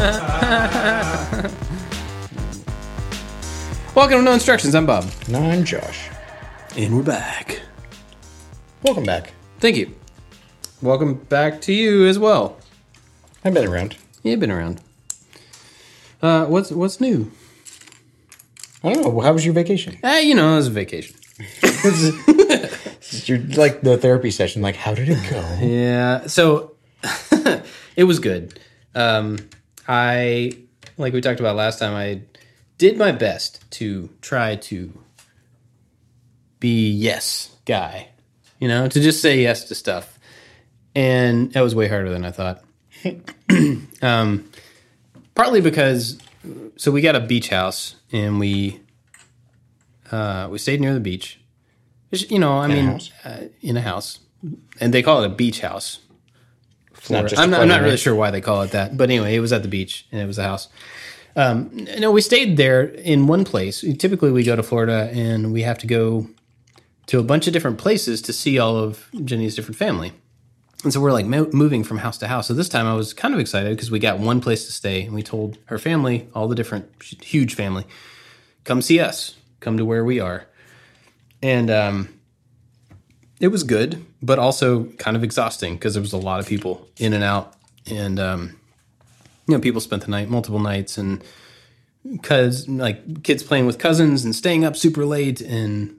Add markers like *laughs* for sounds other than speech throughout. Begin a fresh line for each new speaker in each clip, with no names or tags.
*laughs* Welcome to No Instructions. I'm Bob.
No, I'm Josh.
And we're back.
Welcome back.
Thank you. Welcome back to you as well.
I've been around.
You've been around. Uh, what's what's new?
I don't know. How was your vacation?
Uh, you know, it was a vacation. *laughs*
You're like the therapy session. Like, how did it go? *laughs*
Yeah. So it was good. Um, I like we talked about last time. I did my best to try to be yes guy. You know, to just say yes to stuff, and that was way harder than I thought. *clears throat* um, partly because so we got a beach house and we uh, we stayed near the beach. Which, You know, I mean,
house?
Uh, in a house, and they call it a beach house.
It's not just.
I'm not, I'm not really sure why they call it that, but anyway, it was at the beach and it was a house. Um, no, we stayed there in one place. Typically, we go to Florida and we have to go to a bunch of different places to see all of Jenny's different family. And so we're like mo- moving from house to house. So this time I was kind of excited because we got one place to stay and we told her family, all the different huge family, come see us, come to where we are. And um, it was good, but also kind of exhausting because there was a lot of people in and out. And, um, you know, people spent the night, multiple nights, and because like kids playing with cousins and staying up super late and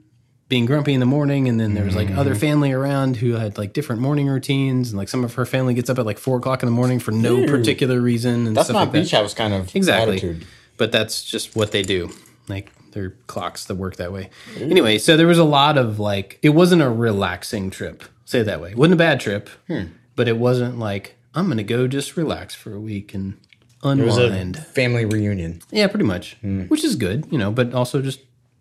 being grumpy in the morning. And then there was like
Mm-hmm.
other family around who had like different morning routines. And like some of her family gets up at like four o'clock in the morning for no particular reason. And
That's
stuff
not
like that.
beach house kind of
Exactly.
attitude.
But that's just what they do. Like they're clocks that work that way. Anyway, so there was a lot of like it wasn't a relaxing trip. Say it that way. It wasn't a bad trip,
Hmm.
but it wasn't like I'm gonna go just relax for a week and
It was a
unwind.
family reunion
yeah, pretty much. Which is good, you know, but also just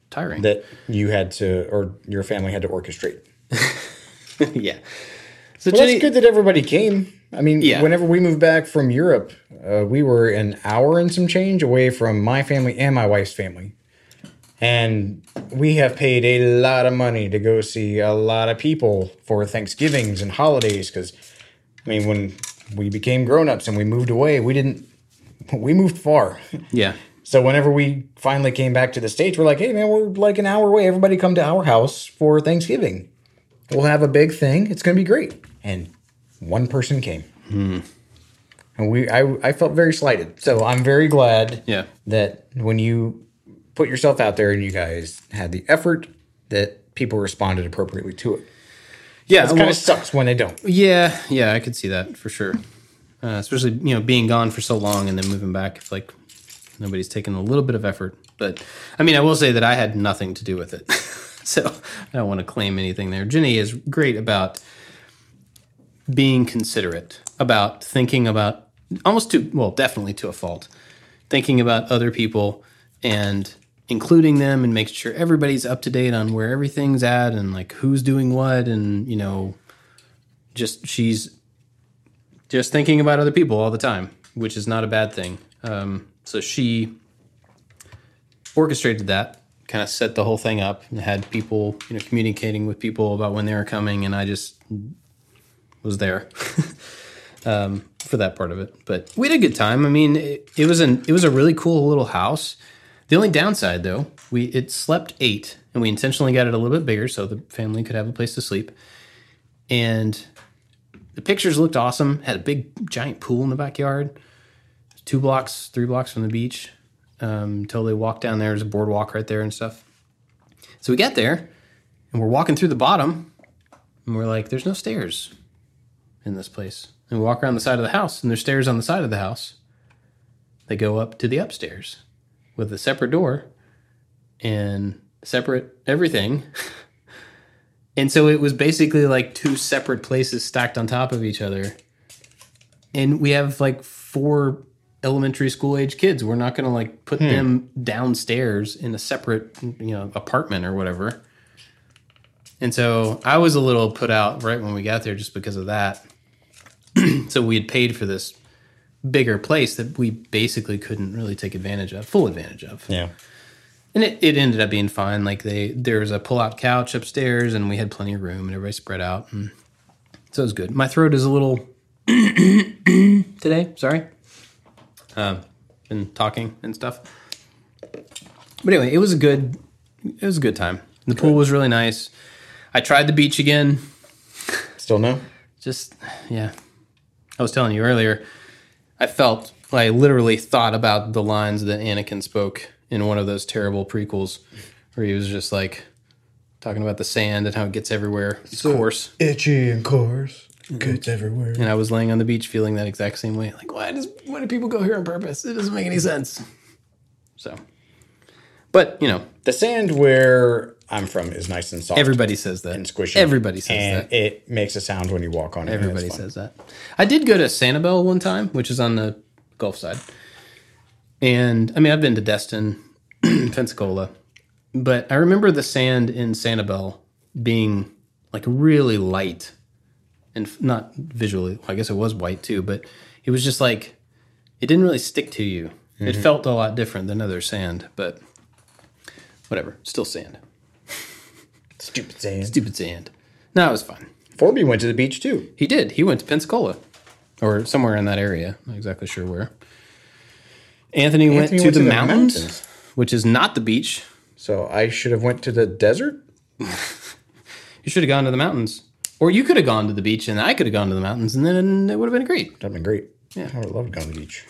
tiring.
that you had to, or your family had to orchestrate. *laughs*
yeah. So
Well,
Jenny,
that's good that everybody came. I mean,
Yeah.
whenever we moved back from Europe, uh, we were an hour and some change away from my family and my wife's family. And we have paid a lot of money to go see a lot of people for Thanksgivings and holidays. Because, I mean, when we became grown ups and we moved away, we didn't, *laughs* we moved far.
yeah.
So whenever we finally came back to the States, we're like, hey, man, we're like an hour away. Everybody come to our house for Thanksgiving. We'll have a big thing. It's going to be great. And one person came. Hmm. And we, I, I felt very slighted. So I'm very glad
Yeah.
that when you put yourself out there and you guys had the effort, that people responded appropriately to it.
Yeah.
It kind of sucks when they don't.
Yeah, yeah, I could see that for sure. Uh, especially you know being gone for so long and then moving back. If like nobody's taken a little bit of effort, but I mean, I will say that I had nothing to do with it, *laughs* so I don't want to claim anything there. Jenny is great about being considerate, about thinking about almost to well, definitely to a fault, thinking about other people and including them and making sure everybody's up to date on where everything's at and like who's doing what and you know just she's just thinking about other people all the time, which is not a bad thing. Um, so she orchestrated that, kind of set the whole thing up, and had people, you know, communicating with people about when they were coming, and I just was there *laughs* um, for that part of it. But we had a good time. I mean, it, it was an it was a really cool little house. The only downside, though, we it slept eight, and we intentionally got it a little bit bigger so the family could have a place to sleep. And the pictures looked awesome. Had a big giant pool in the backyard, two blocks, three blocks from the beach. Um, until they walked down there, there's a boardwalk right there and stuff. So we get there, and we're walking through the bottom, and we're like, "There's no stairs in this place." And we walk around the side of the house, and there's stairs on the side of the house. They go up to the upstairs with a separate door and separate everything. *laughs* And so it was basically like two separate places stacked on top of each other. And we have like four elementary school age kids. We're not going to like put hmm. them downstairs in a separate, you know, apartment or whatever. And so I was a little put out right when we got there just because of that. *clears throat* so we had paid for this bigger place that we basically couldn't really take advantage of, full advantage of
Yeah.
and it, it ended up being fine. Like they there was a pull out couch upstairs, and we had plenty of room, and everybody spread out, and so it was good. My throat is a little *coughs* today. Sorry, um, and talking and stuff. But anyway, it was a good it was a good time. The pool was really nice. I tried the beach again.
Still no?
Just yeah. I was telling you earlier, I felt I literally thought about the lines that Anakin spoke in one of those terrible prequels where he was just like talking about the sand and how it gets everywhere. It's coarse.
Itchy and coarse. Mm-hmm. Gets everywhere.
And I was laying on the beach feeling that exact same way. Like, why does why do people go here on purpose? It doesn't make any sense. So but you know,
The sand where I'm from is nice and soft
everybody says that.
and squishy.
Everybody says
and
that.
it makes a sound when you walk on it.
Everybody says that. I did go to Sanibel one time, which is on the Gulf side. And I mean, I've been to Destin, *clears throat* Pensacola, but I remember the sand in Sanibel being like really light and not visually. I guess it was white too, but it was just like it didn't really stick to you. It mm-hmm. felt a lot different than other sand, but whatever, still sand.
Stupid sand.
Stupid sand. No, it was fun.
Forby went to the beach too.
He did. He went to Pensacola or somewhere in that area. Not exactly sure where. Anthony, went,
Anthony
to,
went
the,
to the
mountains,
mountains.
which is not the beach.
So I should have went to the desert. *laughs*
You should have gone to the mountains. Or you could have gone to the beach and I could have gone to the mountains and then it would have been great.
That'd been great.
Yeah.
I would love to go to the beach.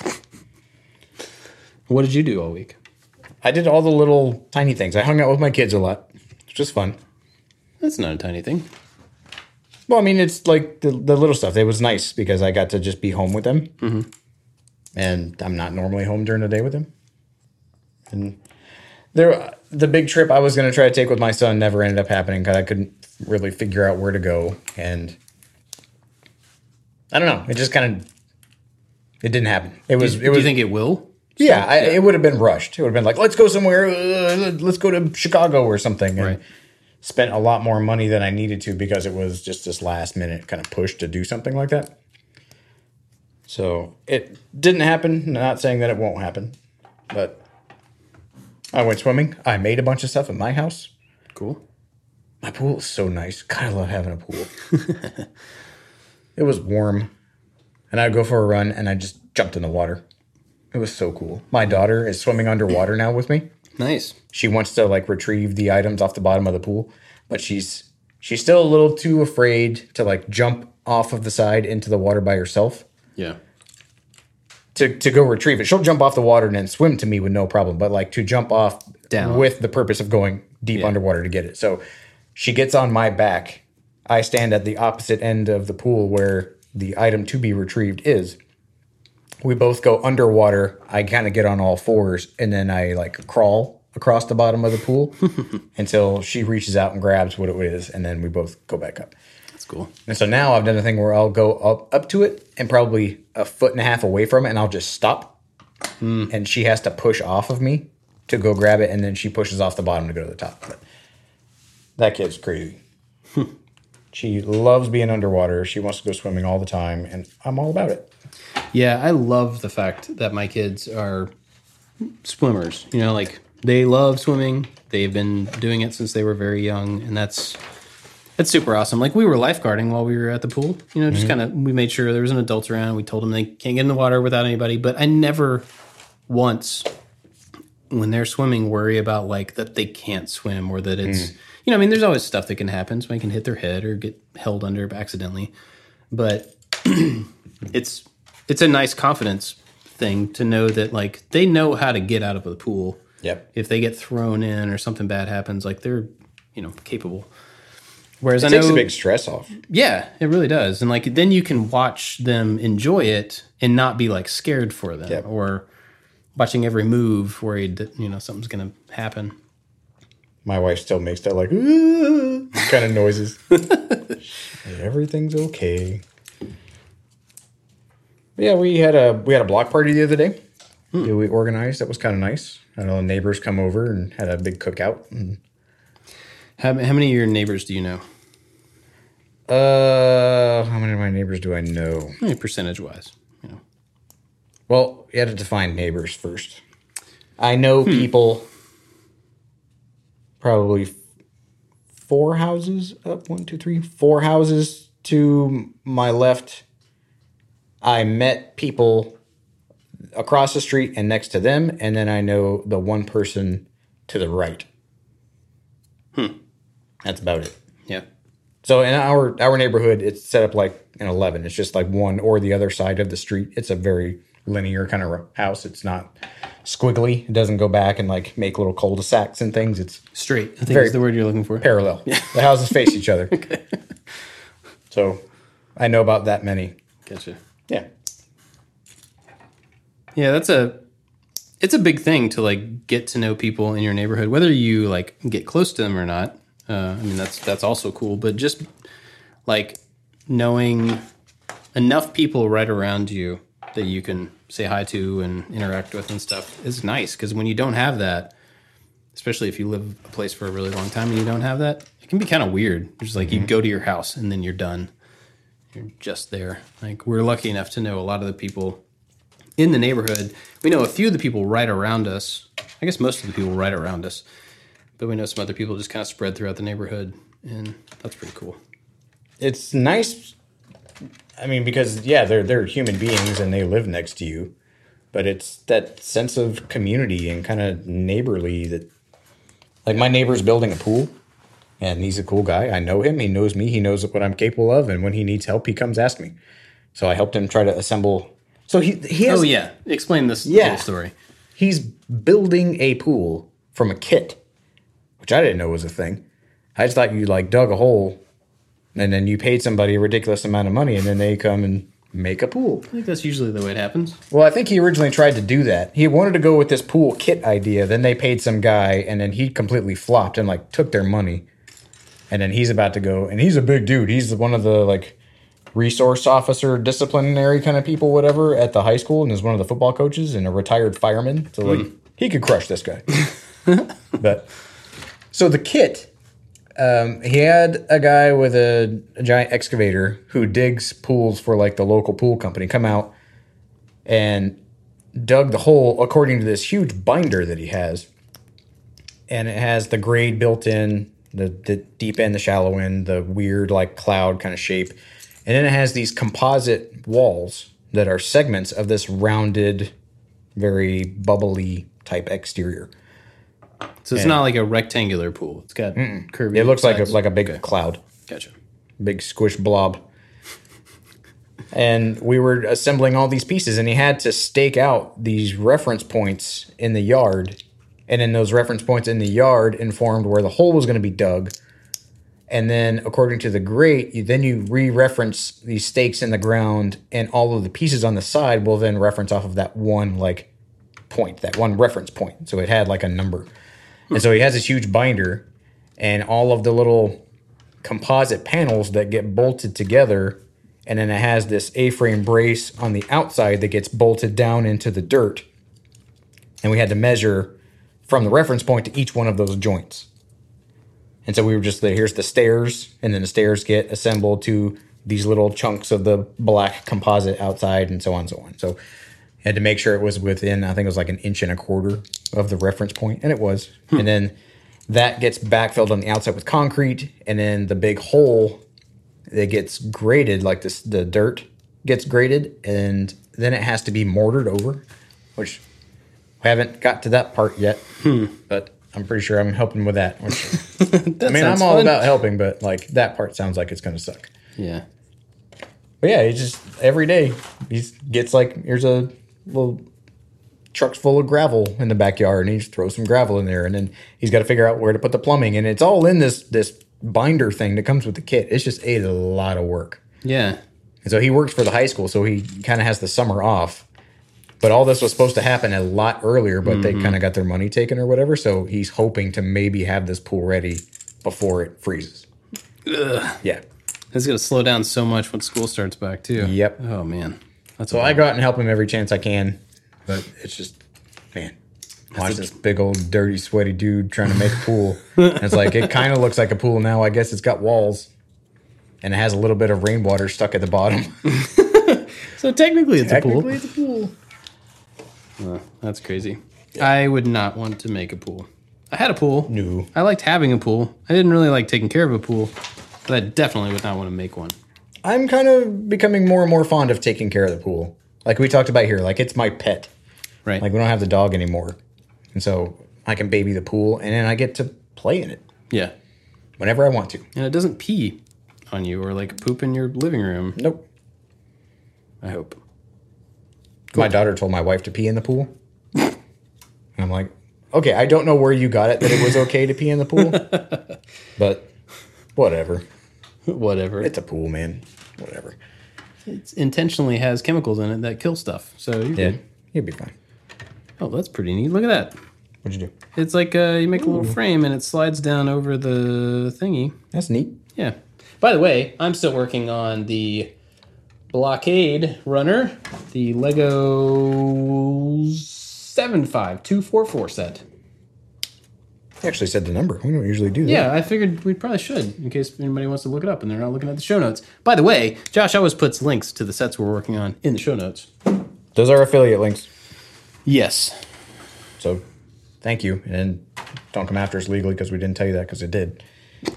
What did you do all week?
I did all the little tiny things. I hung out with my kids a lot. It's just fun.
That's not a tiny thing.
Well, I mean, it's like the, the little stuff. It was nice because I got to just be home with them. Mm-hmm. And I'm not normally home during the day with them. And there, the big trip I was going to try to take with my son never ended up happening because I couldn't really figure out where to go. And I don't know. It just kind of, it didn't happen. It was,
do
it was,
you think it will?
yeah, I, it would have been rushed. It would have been like, let's go somewhere. Uh, let's go to Chicago or something. And
Right.
Spent a lot more money than I needed to because it was just this last minute kind of push to do something like that. So it didn't happen. Not saying that it won't happen, but I went swimming. I made a bunch of stuff in my house.
Cool.
My pool is so nice. God, I love having a pool. *laughs* it was warm, and I'd go for a run, and I just jumped in the water. It was so cool. My daughter is swimming underwater now with me.
Nice.
She wants to like retrieve the items off the bottom of the pool, but she's she's still a little too afraid to like jump off of the side into the water by herself
Yeah.
to, to go retrieve it. She'll jump off the water and then swim to me with no problem, but like to jump off
Down.
with the purpose of going deep underwater to get it. So she gets on my back. I stand at the opposite end of the pool where the item to be retrieved is. We both go underwater. I kind of get on all fours and then I like crawl across the bottom of the pool *laughs* until she reaches out and grabs what it is, and then we both go back up.
That's cool.
And so now I've done a thing where I'll go up up to it and probably a foot and a half away from it, and I'll just stop. Hmm. And she has to push off of me to go grab it, and then she pushes off the bottom to go to the top. But that kid's crazy. *laughs* she loves being underwater. She wants to go swimming all the time, and I'm all about it.
Yeah, I love the fact that my kids are swimmers. You know, like they love swimming. They've been doing it since they were very young, and that's that's super awesome. Like we were lifeguarding while we were at the pool. You know, just mm-hmm. kind of we made sure there was an adult around. We told them they can't get in the water without anybody. But I never once when they're swimming worry about like that they can't swim or that it's mm. you know I mean there's always stuff that can happen. Somebody can hit their head or get held under accidentally, but *clears throat* it's it's a nice confidence thing to know that like they know how to get out of the pool
Yep.
if they get thrown in or something bad happens like they're you know capable whereas i
It takes
know
a big stress off.
yeah it really does and like then you can watch them enjoy it and not be like scared for them
Yep.
or watching every move worried that you know something's gonna happen
My wife still makes that like kind of *laughs* noises. *laughs* Everything's okay. Yeah, we had a we had a block party the other day. that we organized. That was kind of nice. I know neighbors come over and had a big cookout. And,
how, how many of your neighbors do you know
uh, how many of my neighbors do I know?
percentage wise you know
Well, you had to define neighbors first. I know people probably four houses up, one, two, three, four houses to my left. I met people across the street and next to them, and then I know the one person to the right. Hmm. That's about it.
Yeah.
So in our our neighborhood, it's set up like an eleven. It's just like one or the other side of the street. It's a very linear kind of house. It's not squiggly. It doesn't go back and like make little cul-de-sacs and things. It's
Straight. I think
Very-
is the word you're looking for.
parallel. The houses face each other. *laughs* okay. So I know about that many.
Gotcha.
Yeah.
Yeah, that's a it's a big thing to like get to know people in your neighborhood, whether you like get close to them or not. Uh, I mean, that's that's also cool, but just like knowing enough people right around you that you can say hi to and interact with and stuff is nice because when you don't have that, especially if you live a place for a really long time and you don't have that, it can be kind of weird. It's just like you go to your house and then you're done. You're just there. Like we're lucky enough to know a lot of the people in the neighborhood. We know a few of the people right around us. I guess most of the people right around us, but we know some other people just kind of spread throughout the neighborhood, and that's pretty cool.
It's nice. I mean, because yeah, they're they're human beings and they live next to you, but it's that sense of community and kind of neighborly that. Like my neighbor's building a pool, and he's a cool guy. I know him. He knows me. He knows what I'm capable of, and when he needs help, he comes ask me. So I helped him try to assemble. So he he has
Oh yeah, explain this
Yeah.
whole story.
he's building a pool from a kit, which I didn't know was a thing. I just thought you like dug a hole and then you paid somebody a ridiculous amount of money and then they come and make a pool.
I think that's usually the way it happens.
Well, I think he originally tried to do that. He wanted to go with this pool kit idea. Then they paid some guy and then he completely flopped and like took their money. And then he's about to go and he's a big dude. He's one of the like resource officer, disciplinary kind of people, whatever, at the high school, and is one of the football coaches and a retired fireman. So like he could crush this guy. *laughs* but so the kit, um, he had a guy with a, a giant excavator who digs pools for like the local pool company come out and dug the hole according to this huge binder that he has. And it has the grade built in, the, the deep end, the shallow end, the weird like cloud kind of shape. And then it has these composite walls that are segments of this rounded, very bubbly type exterior.
So it's not like a rectangular pool. It's got curvy.
It looks like a like a big cloud.
Gotcha.
big squish blob. And we were assembling all these pieces, and he had to stake out these reference points in the yard. And then those reference points in the yard informed where the hole was going to be dug. And then, according to the grate, you, then you re reference these stakes in the ground, and all of the pieces on the side will then reference off of that one, like, point, that one reference point. So it had like a number. And so he has this huge binder, and all of the little composite panels that get bolted together and then it has this A-frame brace on the outside that gets bolted down into the dirt. And we had to measure from the reference point to each one of those joints. And so we were just there, here's the stairs, and then the stairs get assembled to these little chunks of the black composite outside, and so on and so on. So had to make sure it was within, I think it was like an inch and a quarter of the reference point, and it was. Hmm. And then that gets backfilled on the outside with concrete, and then the big hole that gets graded, like this, the dirt gets graded, and then it has to be mortared over, which we haven't got to that part yet. Hmm. But I'm pretty sure I'm helping with that. *laughs* Which, I mean, I'm all
fun.
about helping, but like that part sounds like it's going to suck.
Yeah.
But yeah, he just every day he gets like here's a little trucks full of gravel in the backyard, and he just throws some gravel in there, and then he's got to figure out where to put the plumbing, and it's all in this this binder thing that comes with the kit. It's just a lot of work.
Yeah.
And so he works for the high school, so he kind of has the summer off. But all this was supposed to happen a lot earlier, but they mm-hmm. kind of got their money taken or whatever. So he's hoping to maybe have this pool ready before it freezes. Yeah.
It's gonna slow down so much when school starts back too.
Yep.
Oh man. That's
So I go out and help him every chance I can, but it's just, man, watch this big old dirty, sweaty dude trying to make a pool. And *laughs* it's like it kind of looks like a pool now. I guess it's got walls, and it has a little bit of rainwater stuck at the bottom. *laughs*
so technically it's a pool.
Technically, it's a pool.
Uh, that's crazy. I would not want to make a pool. I had a pool.
No.
I liked having a pool. I didn't really like taking care of a pool, but I definitely would not want to make one.
I'm kind of becoming more and more fond of taking care of the pool. Like we talked about here, like it's my pet.
Right.
Like we don't have the dog anymore, and so I can baby the pool, and then I get to play in it
yeah.
whenever I want to.
And it doesn't pee on you or like poop in your living room.
Nope.
I hope.
My daughter told my wife to pee in the pool, and *laughs* I'm like, okay, I don't know where you got it that it was okay to pee in the pool, *laughs* but whatever.
Whatever.
It's a pool, man. Whatever.
It intentionally has chemicals in it that kill stuff. So you're
Yeah,
good.
you'll be fine.
Oh, that's pretty neat. Look at that.
What'd you do?
It's like uh, you make a little frame and it slides down over the thingy.
That's neat.
Yeah. By the way, I'm still working on the blockade runner, the Lego 75244 set.
You actually said the number. We don't usually do that.
Yeah, I figured we probably should in case anybody wants to look it up and they're not looking at the show notes. By the way, Josh always puts links to the sets we're working on in the show notes.
Those are affiliate links.
Yes.
So thank you. And don't come after us legally because we didn't tell you that because it did. *laughs*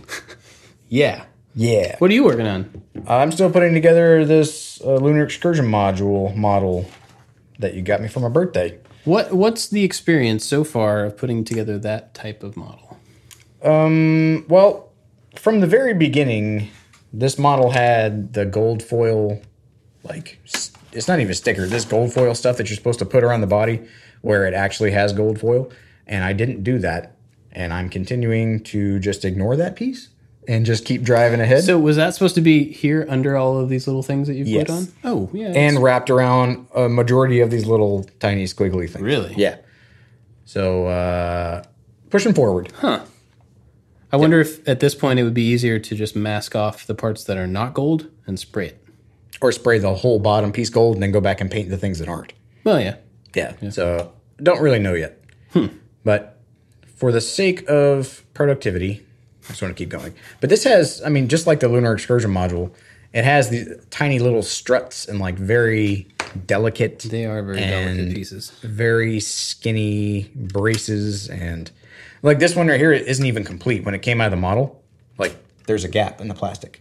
Yeah.
Yeah.
What are you working on?
I'm still putting together this uh, lunar excursion module model that you got me for my birthday.
What What's the experience so far of putting together that type of model?
Um, well, from the very beginning, this model had the gold foil, like it's not even a sticker. This gold foil stuff that you're supposed to put around the body, where it actually has gold foil, and I didn't do that, and I'm continuing to just ignore that piece and just keep driving ahead.
So was that supposed to be here under all of these little things that you've
Yes.
put on? Oh, yeah.
and wrapped around a majority of these little tiny squiggly things.
Really?
Yeah. So uh, pushing forward. Huh.
I wonder if at this point it would be easier to just mask off the parts that are not gold and spray it.
Or spray the whole bottom piece gold and then go back and paint the things that aren't.
Well, yeah.
Yeah. So don't really know yet. Hmm. But for the sake of productivity, I just want to keep going. But this has, I mean, just like the lunar excursion module, it has these tiny little struts and like very delicate,
They are very delicate pieces.
very skinny braces and like this one right here isn't even complete when it came out of the model. Like there's a gap in the plastic.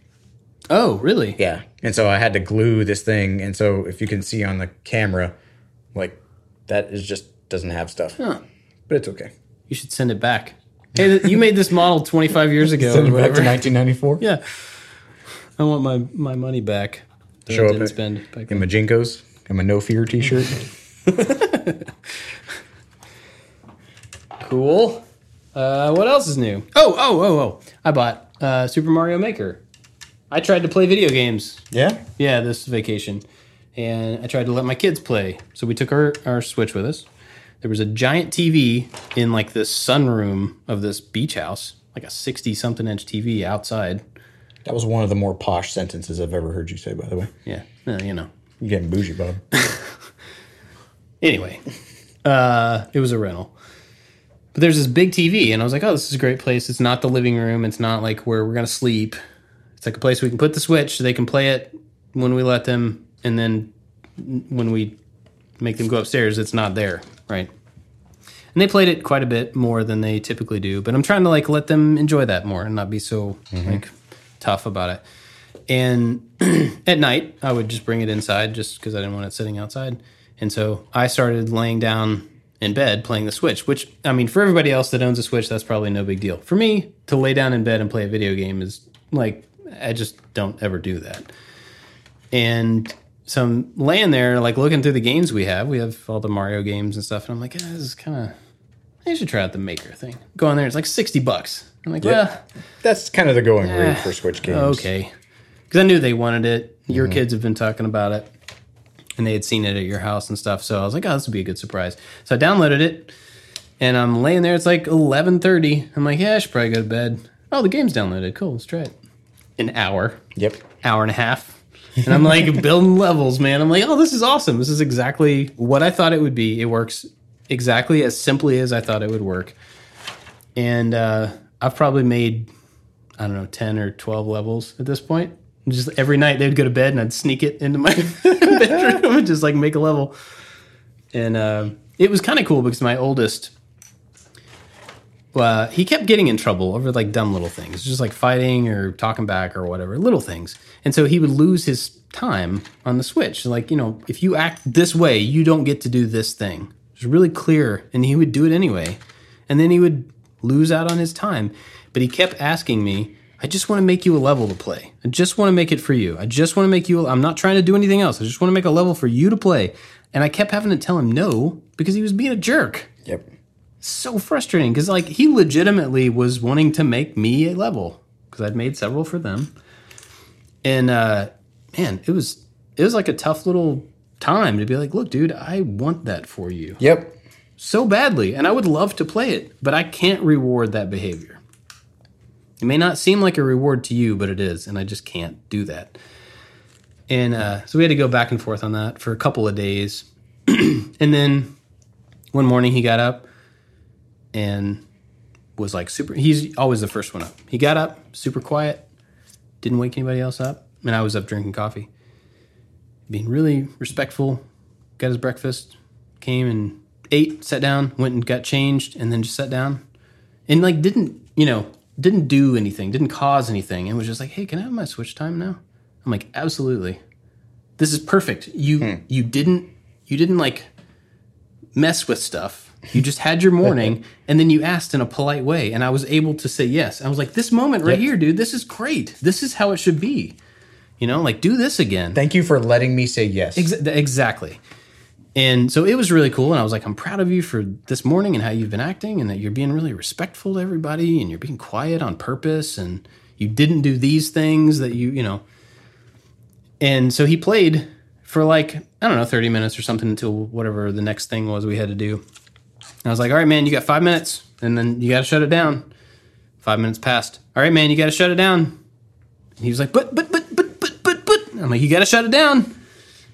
Oh, really?
Yeah. And so I had to glue this thing. And so if you can see on the camera, like that is just doesn't have stuff.
Huh.
But it's okay.
You should send it back. Hey, you made this model 25 years ago.
Send it back to 1994.
Yeah. I want my, my money back. That
Show
I
up
didn't
at-
spend back
In
then.
my JNCOs and my No Fear t shirt. *laughs*
Cool. Uh, what else is new? Oh, oh, oh, oh. I bought uh, Super Mario Maker. I tried to play video games
yeah.
Yeah, this vacation. And I tried to let my kids play. So we took our, our Switch with us. There was a giant TV in like this sunroom of this beach house, like a 60 something inch TV outside.
That was one of the more posh sentences I've ever heard you say, by the way.
Yeah, uh, you know.
You're getting bougie, Bob. *laughs*
Anyway, uh, it was a rental. But there's this big TV, and I was like, oh, this is a great place. It's not the living room. It's not like where we're going to sleep. It's like a place we can put the Switch so they can play it when we let them. And then when we make them go upstairs, it's not there, right? And they played it quite a bit more than they typically do. But I'm trying to like let them enjoy that more and not be so mm-hmm. like tough about it. And *clears throat* at night, I would just bring it inside just because I didn't want it sitting outside. And so I started laying down in bed playing the Switch, which, I mean, for everybody else that owns a Switch, that's probably no big deal. For me, to lay down in bed and play a video game is like, I just don't ever do that. And so I'm laying there, like looking through the games we have. We have all the Mario games and stuff. And I'm like, eh, this is kind of, I should try out the Maker thing. Go on there, it's like 60 bucks. I'm like, well,
That's kind of the going rate for Switch games.
Okay. Because I knew they wanted it. Your kids have been talking about it, and they had seen it at your house and stuff. So I was like, oh, this would be a good surprise. So I downloaded it, and I'm laying there. It's like 11:30. I'm like, yeah, I should probably go to bed. Oh, the game's downloaded. Cool, let's try it. An hour,
Yep.
hour and a half. And I'm like building levels, man. I'm like, oh, this is awesome. This is exactly what I thought it would be. It works exactly as simply as I thought it would work. And uh, I've probably made, I don't know, 10 or 12 levels at this point. Just every night they'd go to bed and I'd sneak it into my *laughs* bedroom and just like make a level. And uh, it was kind of cool because my oldest, uh, he kept getting in trouble over like dumb little things, just like fighting or talking back or whatever, little things. And so he would lose his time on the Switch. Like, you know, if you act this way, you don't get to do this thing. It's really clear. And he would do it anyway. And then he would lose out on his time. But he kept asking me, I just want to make you a level to play. I just want to make it for you. I just want to make you, I'm not trying to do anything else. I just want to make a level for you to play. And I kept having to tell him no because he was being a jerk.
Yep.
So frustrating because, like, he legitimately was wanting to make me a level because I'd made several for them. And, uh, man, it was, it was like a tough little time to be like, look, dude, I want that for you
Yep.
so badly, and I would love to play it, but I can't reward that behavior. It may not seem like a reward to you, but it is, and I just can't do that. And uh, so we had to go back and forth on that for a couple of days. *clears throat* and then one morning he got up and was like super. He's always the first one up. He got up, super quiet, didn't wake anybody else up, and I was up drinking coffee. Being really respectful, got his breakfast, came and ate, sat down, went and got changed, and then just sat down, and like didn't you know didn't do anything, didn't cause anything, and was just like, hey, can I have my switch time now? I'm like, absolutely. This is perfect. You hmm. you didn't you didn't like mess with stuff. You just had your morning, *laughs* and then you asked in a polite way, and I was able to say yes. I was like, this moment right here, dude, this is great. This is how it should be. You know, like do this again.
Thank you for letting me say yes.
Ex- exactly. And so it was really cool. And I was like, I'm proud of you for this morning and how you've been acting and that you're being really respectful to everybody and you're being quiet on purpose and you didn't do these things that you, you know. And so he played for like, I don't know, 30 minutes or something until whatever the next thing was we had to do. And I was like, all right, man, you got five minutes and then you got to shut it down. Five minutes passed. All right, man, you got to shut it down. And he was like, but, but, but, but, but, but, but. I'm like, you got to shut it down.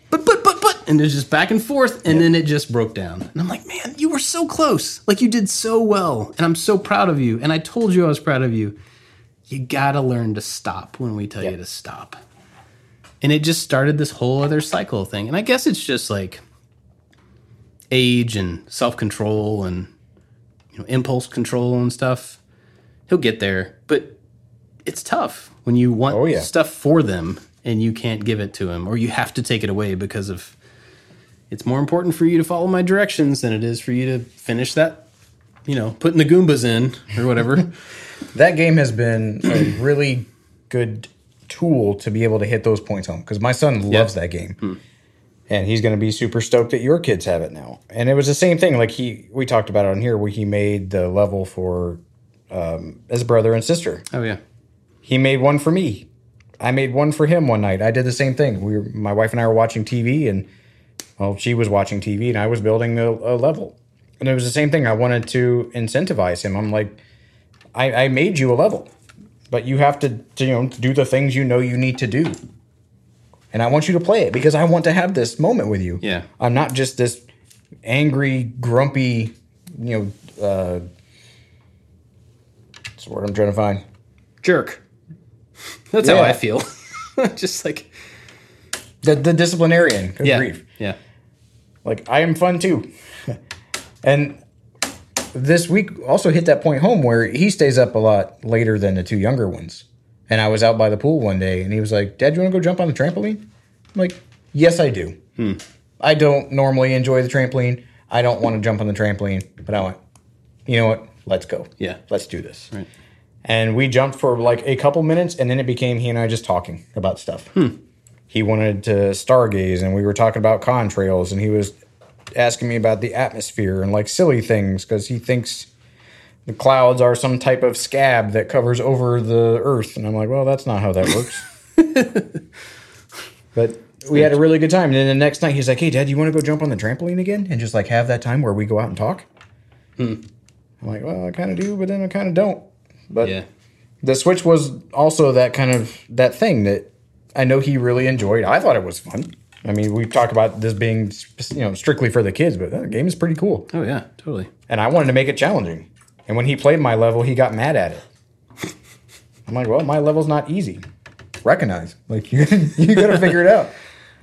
But but but but. And there's just back and forth and then it just broke down. And i'm like man you were so close. Like you did so well. And i'm so proud of you. And i told you i was proud of you. You gotta learn to stop when we tell you to stop. And it just started this whole other cycle thing. And i guess it's just like age and self-control and you know impulse control and stuff he'll get there but it's tough when you want
Oh, yeah.
stuff for them and you can't give it to him or you have to take it away because of it's more important for you to follow my directions than it is for you to finish that you know putting the goombas in or whatever *laughs*
That game has been a really good tool to be able to hit those points home because my son loves that game. Hmm. And he's going to be super stoked that your kids have it now. And it was the same thing. Like he, we talked about it on here where he made the level for um, his brother and sister.
oh yeah
He made one for me. I made one for him one night. I did the same thing. We were, my wife and I were watching TV, and well, she was watching TV, and I was building a, a level. And it was the same thing. I wanted to incentivize him. I'm like, I, I made you a level, but you have to, to, you know, do the things you know you need to do. And I want you to play it because I want to have this moment with you.
Yeah.
I'm not just this angry, grumpy, you know, uh, what's the word I'm trying to find?
jerk that's how i feel *laughs* just like
The, the disciplinarian. Good
yeah
grief.
yeah
Like I am fun too. *laughs* and this week also hit that point home where he stays up a lot later than the two younger ones. And I was out by the pool one day and he was like, Dad, you want to go jump on the trampoline? I'm like, Yes, I do. Hmm. I don't normally enjoy the trampoline. I don't want to jump on the trampoline, but I went, you know what? Let's go.
Yeah.
Let's do this.
Right.
And we jumped for like a couple minutes and then it became he and I just talking about stuff. Hmm. He wanted to stargaze and we were talking about contrails and he was asking me about the atmosphere and like silly things because he thinks the clouds are some type of scab that covers over the earth. And I'm like, well, that's not how that works. *laughs* but we had a really good time. And then the next night he's like, hey, dad, you want to go jump on the trampoline again and just like have that time where we go out and talk? Hmm. I'm like, well, I kind of do, but then I kind of don't. But
yeah
the Switch was also that kind of that thing that I know he really enjoyed. I thought it was fun. I mean, we talk about this being you know strictly for the kids, but that game is pretty cool.
oh yeah totally
And I wanted to make it challenging. And when he played my level, he got mad at it. I'm like, well, my level's not easy. Recognize, like *laughs* you, you got to figure it out.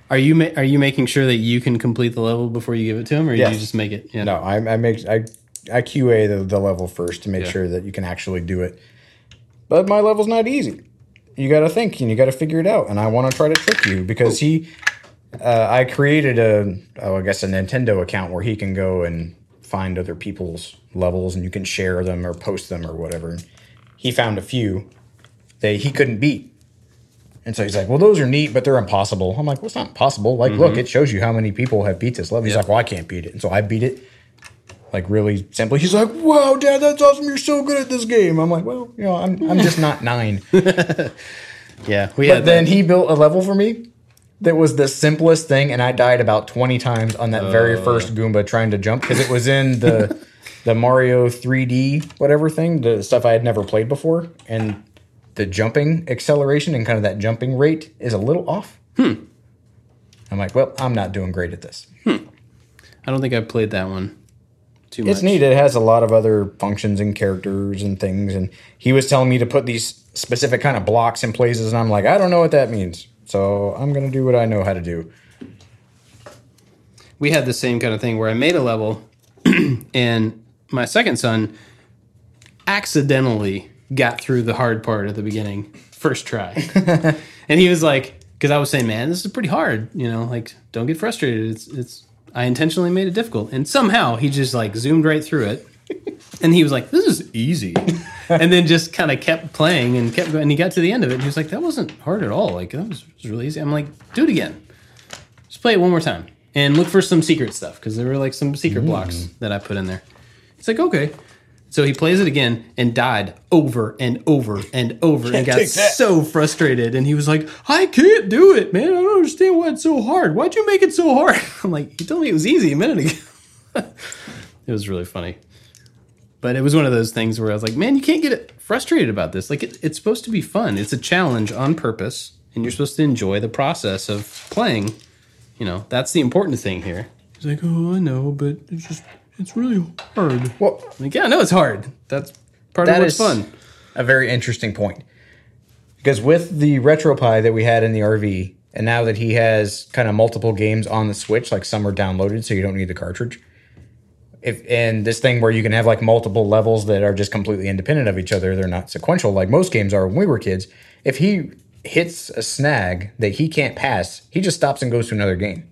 Are you ma- are you making sure that you can complete the level before you give it to him, or do
Yes.
you just make it? Yeah.
No, I, I make I I QA the, the level first to make
Yeah.
sure that you can actually do it. But my level's not easy. you got to think and you got to figure it out. And I want to try to trick you because he, uh, I created a, oh, I guess a Nintendo account where he can go and find other people's levels and you can share them or post them or whatever. He found a few that he couldn't beat. And so he's like, well, those are neat, but they're impossible. I'm like, well, it's not impossible. Like, look, mm-hmm. it shows you how many people have beat this level. He's
Yeah.
like, well, I can't beat it. And so I beat it like really simply. He's like, wow, dad, that's awesome. You're so good at this game. I'm like, well, you know, I'm, I'm just not nine. *laughs*
Yeah, we
But
had
then
that.
he built a level for me that was the simplest thing, and I died about twenty times on that very first Goomba trying to jump because it was in the *laughs* the Mario 3D whatever thing, the stuff I had never played before, and the jumping acceleration and kind of that jumping rate is a little off. Hmm. I'm like, well, I'm not doing great at this.
I don't think I've played that one too much.
It's neat. It has a lot of other functions and characters and things. And he was telling me to put these specific kind of blocks in places, and I'm like, I don't know what that means. So I'm gonna do what I know how to do.
we had the same kind of thing where I made a level, *clears throat* and my second son accidentally got through the hard part at the beginning, first try, *laughs* and he was like, because I was saying, man, this is pretty hard, you know, like don't get frustrated. It's it's I intentionally made it difficult, and somehow he just like zoomed right through it, and he was like, this is easy. And then just kind of kept playing and kept going. And he got to the end of it. And he was like, "That wasn't hard at all. Like that was, was really easy." I'm like, "Do it again." just play it one more time and look for some secret stuff because there were like some secret blocks that I put in there. It's like okay, so he plays it again and died over and over and over and got so frustrated. And he was like, "I can't do it, man. I don't understand why it's so hard. Why'd you make it so hard?" *laughs* I'm like, "You told me it was easy a minute ago." *laughs* it was really funny. But it was one of those things where I was like, man, you can't get frustrated about this. Like, it, it's supposed to be fun. It's a challenge on purpose, and you're supposed to enjoy the process of playing. You know, that's the important thing here. He's like, oh, I know, but it's just, it's really hard.
Well,
I'm like, yeah, I know it's hard. That's part
That
of what's
is-
fun.
a very interesting point. Because with the RetroPie that we had in the RV, and now that he has kind of multiple games on the Switch, like some are downloaded, so you don't need the cartridge. If and this thing where you can have like multiple levels that are just completely independent of each other, they're not sequential like most games are when we were kids. If he hits a snag that he can't pass, he just stops and goes to another game.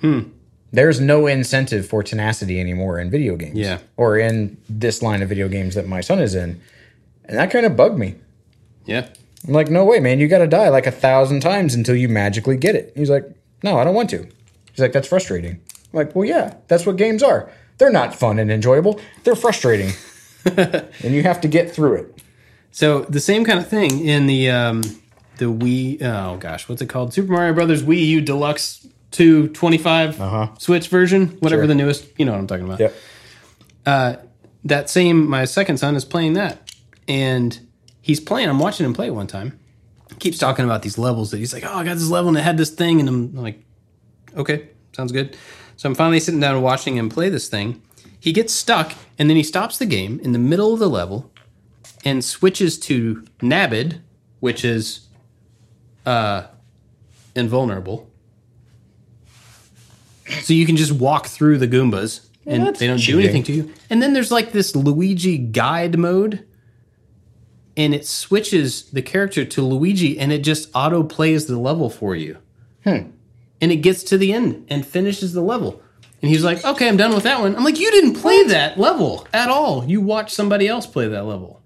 Hmm. There's no incentive for tenacity anymore in video games.
Yeah.
Or in this line of video games that my son is in. And that kind of bugged me.
Yeah.
I'm like, no way, man. You got to die like a thousand times until you magically get it. He's like, no, I don't want to. He's like, that's frustrating. I'm like, well, yeah, that's what games are. They're not fun and enjoyable. They're frustrating. *laughs* and you have to get through it.
So the same kind of thing in the um, the Wii. Oh gosh, what's it called? Super Mario Brothers Wii U Deluxe 225 Switch version, whatever
Sure.
the newest. You know what I'm talking about.
Yep.
that same my second son is playing that and he's playing i'm watching him play one time He keeps talking about these levels that he's like oh i got this level and it had this thing and i'm like okay sounds good so i'm finally sitting down and watching him play this thing he gets stuck and then he stops the game in the middle of the level and switches to Nabbit which is uh invulnerable so you can just walk through the goombas and
that's
they don't do anything to you. And then there's like this Luigi guide mode, and it switches the character to Luigi, and it just auto plays the level for you. And it gets to the end and finishes the level. And he's like, "Okay, I'm done with that one." I'm like, "You didn't play that level at all. You watched somebody else play that level."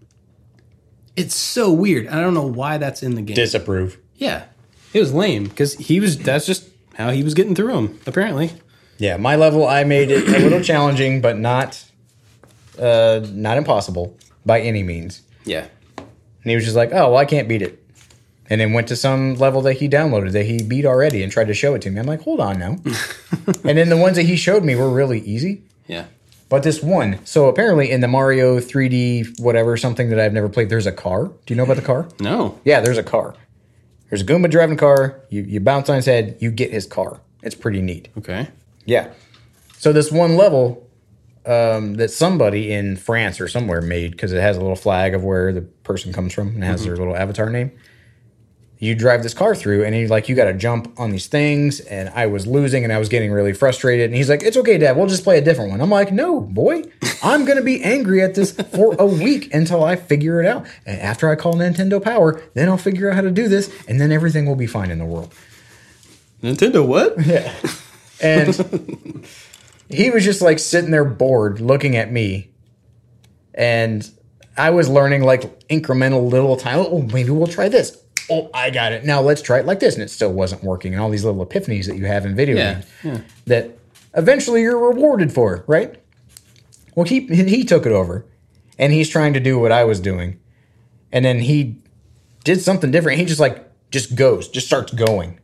It's so weird. I don't know why that's in the game.
Disapprove.
yeah, it was lame because he was. That's just how he was getting through them. Apparently.
Yeah, my level, I made it a little challenging, but not uh, not impossible by any means.
Yeah.
And he was just like, oh, well, I can't beat it. And then went to some level that he downloaded that he beat already and tried to show it to me. I'm like, hold on now. *laughs* and then the ones that he showed me were really easy.
Yeah.
But this one, so apparently in the Mario 3D whatever, something that I've never played, there's a car. Do you know about the car?
No.
Yeah, there's a car. There's a Goomba driving a car. You, you bounce on his head, you get his car. It's pretty neat.
Okay.
Yeah. So this one level um, that somebody in France or somewhere made because it has a little flag of where the person comes from and has their little avatar name. You drive this car through and he's like you got to jump on these things and i was losing and i was getting really frustrated. And he's like it's okay dad we'll just play a different one. I'm like no boy i'm gonna be angry at this for a week until i figure it out. And after i call nintendo power then i'll figure out how to do this and then everything will be fine in the world.
Nintendo what? *laughs*
yeah. And he was just like sitting there bored looking at me. And i was learning like incremental little time oh maybe we'll try this oh i got it now let's try it like this and it still wasn't working and all these little epiphanies that you have in video
Yeah,
games
yeah.
that eventually you're rewarded for right well he he took it over and he's trying to do what i was doing and then he did something different he just like just goes just starts going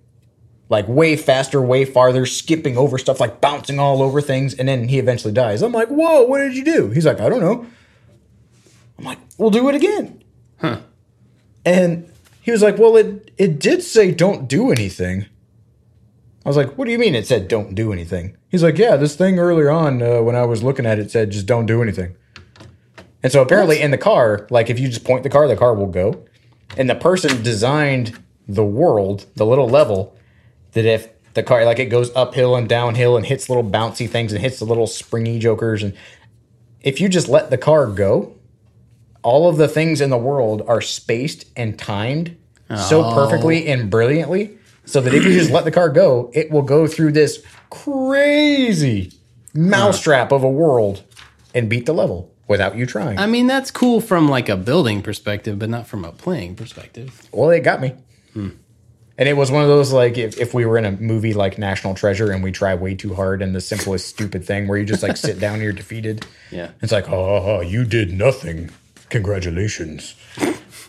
like way faster, way farther, skipping over stuff, like bouncing all over things, and then he eventually dies. I'm like, whoa, what did you do? He's like, I don't know. I'm like, we'll do it again.
Huh.
And he was like, well, it it did say don't do anything. I was like, what do you mean it said don't do anything? He's like, yeah, this thing earlier on uh, when I was looking at it said just don't do anything. And so apparently in the car, like if you just point the car, the car will go. And the person designed the world, the little level, that if the car like it goes uphill and downhill and hits little bouncy things and hits the little springy jokers and if you just let the car go, all of the things in the world are spaced and timed so oh. perfectly and brilliantly so that if you just let the car go, it will go through this crazy mousetrap of a world and beat the level without you trying.
I mean, that's cool from like a building perspective, but not from a playing perspective.
Well, it got me. Hmm. And it was one of those like if, if we were in a movie like National Treasure and we try way too hard and the simplest stupid thing where you just like sit down and you're defeated.
Yeah.
It's like, oh, you did nothing. Congratulations.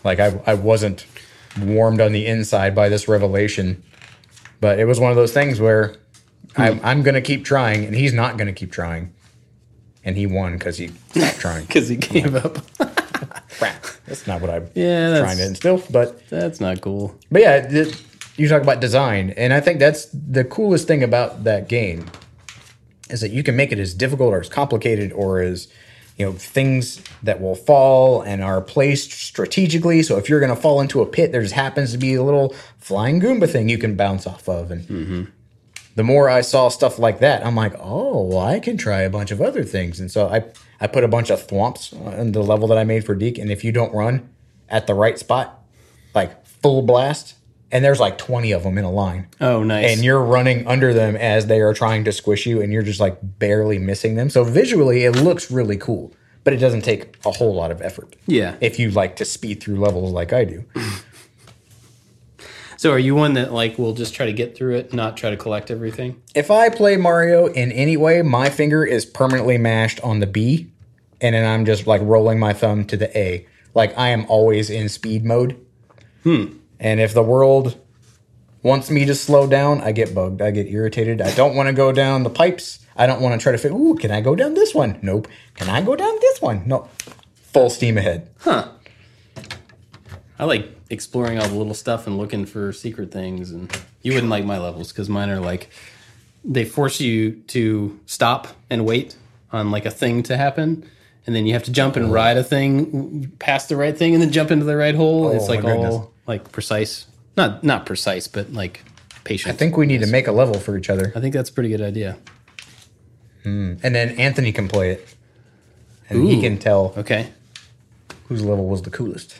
like I, I wasn't warmed on the inside by this revelation. But it was one of those things where I'm, I'm going to keep trying and he's not going to keep trying. And he won because he stopped trying. *laughs*
Because he gave up. *laughs*
Crap. That's not what I'm
Yeah,
trying to instill. But
That's not cool.
But yeah, you talk about design, and I think that's the coolest thing about that game is that you can make it as difficult or as complicated or as you know things that will fall and are placed strategically. So if you're going to fall into a pit, there just happens to be a little flying Goomba thing you can bounce off of, and mm-hmm. the more I saw stuff like that, I'm like, oh, well, I can try a bunch of other things, and so I I put a bunch of thwomps on the level that I made for Deke, and if you don't run at the right spot, like full blast, and there's like 20 of them in a line.
Oh, nice.
And you're running under them as they are trying to squish you, and you're just like barely missing them. So visually, it looks really cool, but it doesn't take a whole lot of effort.
Yeah.
If you like to speed through levels like I do.
So are you one that like will just try to get through it, not try to collect everything?
If I play Mario in any way, my finger is permanently mashed on the B, and then I'm just like rolling my thumb to the A. Like I am always in speed mode. Hmm. And if the world wants me to slow down, I get bugged. I get irritated. I don't want to go down the pipes. I don't want to try to figure, ooh, can I go down this one? Nope. Can I go down this one? No. Full steam ahead. Huh.
I like exploring all the little stuff and looking for secret things. And you wouldn't like my levels because mine are like they force you to stop and wait on like a thing to happen. And then you have to jump and ride a thing past the right thing and then jump into the right hole. Oh it's
my
like all like precise. Not not precise, but like patient.
I think we need to make a level for each other.
I think that's a pretty good idea.
And then Anthony can play it. And he can tell
Okay.
whose level was the coolest.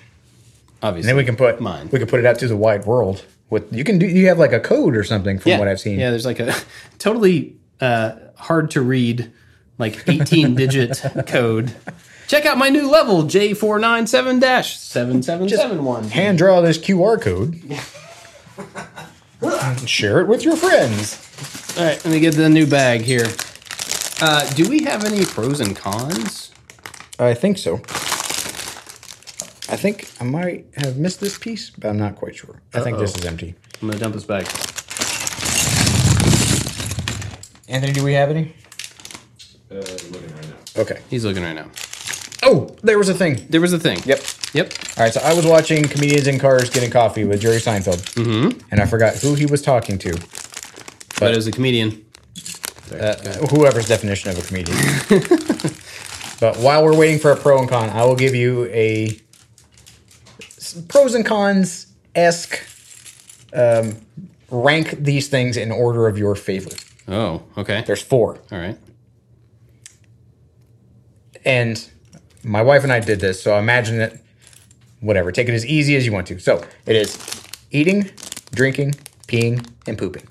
Obviously.
And then we can put
Mine.
We can put it out to the wide world. With you can do you have like a code or something from
yeah.
what I've seen.
Yeah, there's like a *laughs* totally uh, hard to read, like 18 digit *laughs* code. Check out my new level, J497 7771.
Hand draw this QR code. *laughs* and share it with your friends.
All right, let me get the new bag here. Uh, do we have any pros and cons?
I think so. I think I might have missed this piece, but I'm not quite sure. I think this
Uh-oh.
is empty.
I'm going to dump this bag.
Anthony, do we have any?
Uh, looking right now.
Okay.
He's looking right now.
Oh, there was a thing.
There was a thing.
Yep.
Yep.
All right, so I was watching Comedians in Cars Getting Coffee with Jerry Seinfeld, mm-hmm. and I forgot who he was talking to.
But as a comedian,
Uh, whoever's definition of a comedian. *laughs* but while we're waiting for a pro and con, I will give you a pros and cons esque rank these things in order of your favorite.
Oh, okay.
There's four.
All right.
And my wife and I did this, so imagine it, whatever. Take it as easy as you want to. So it is eating, drinking, peeing, and pooping.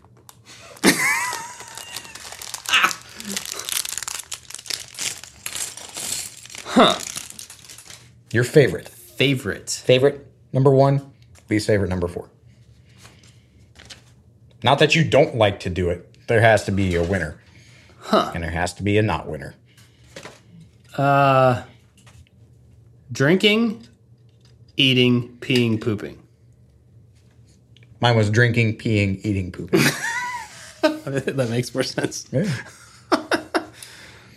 Huh.
Your favorite.
Favorite.
Favorite number one, least favorite number four. Not that you don't like to do it. There has to be a winner.
Huh.
And there has to be a not winner.
Uh, drinking, eating, peeing, pooping.
Mine was drinking, peeing, eating, pooping. *laughs*
that makes more sense.
Yeah. *laughs*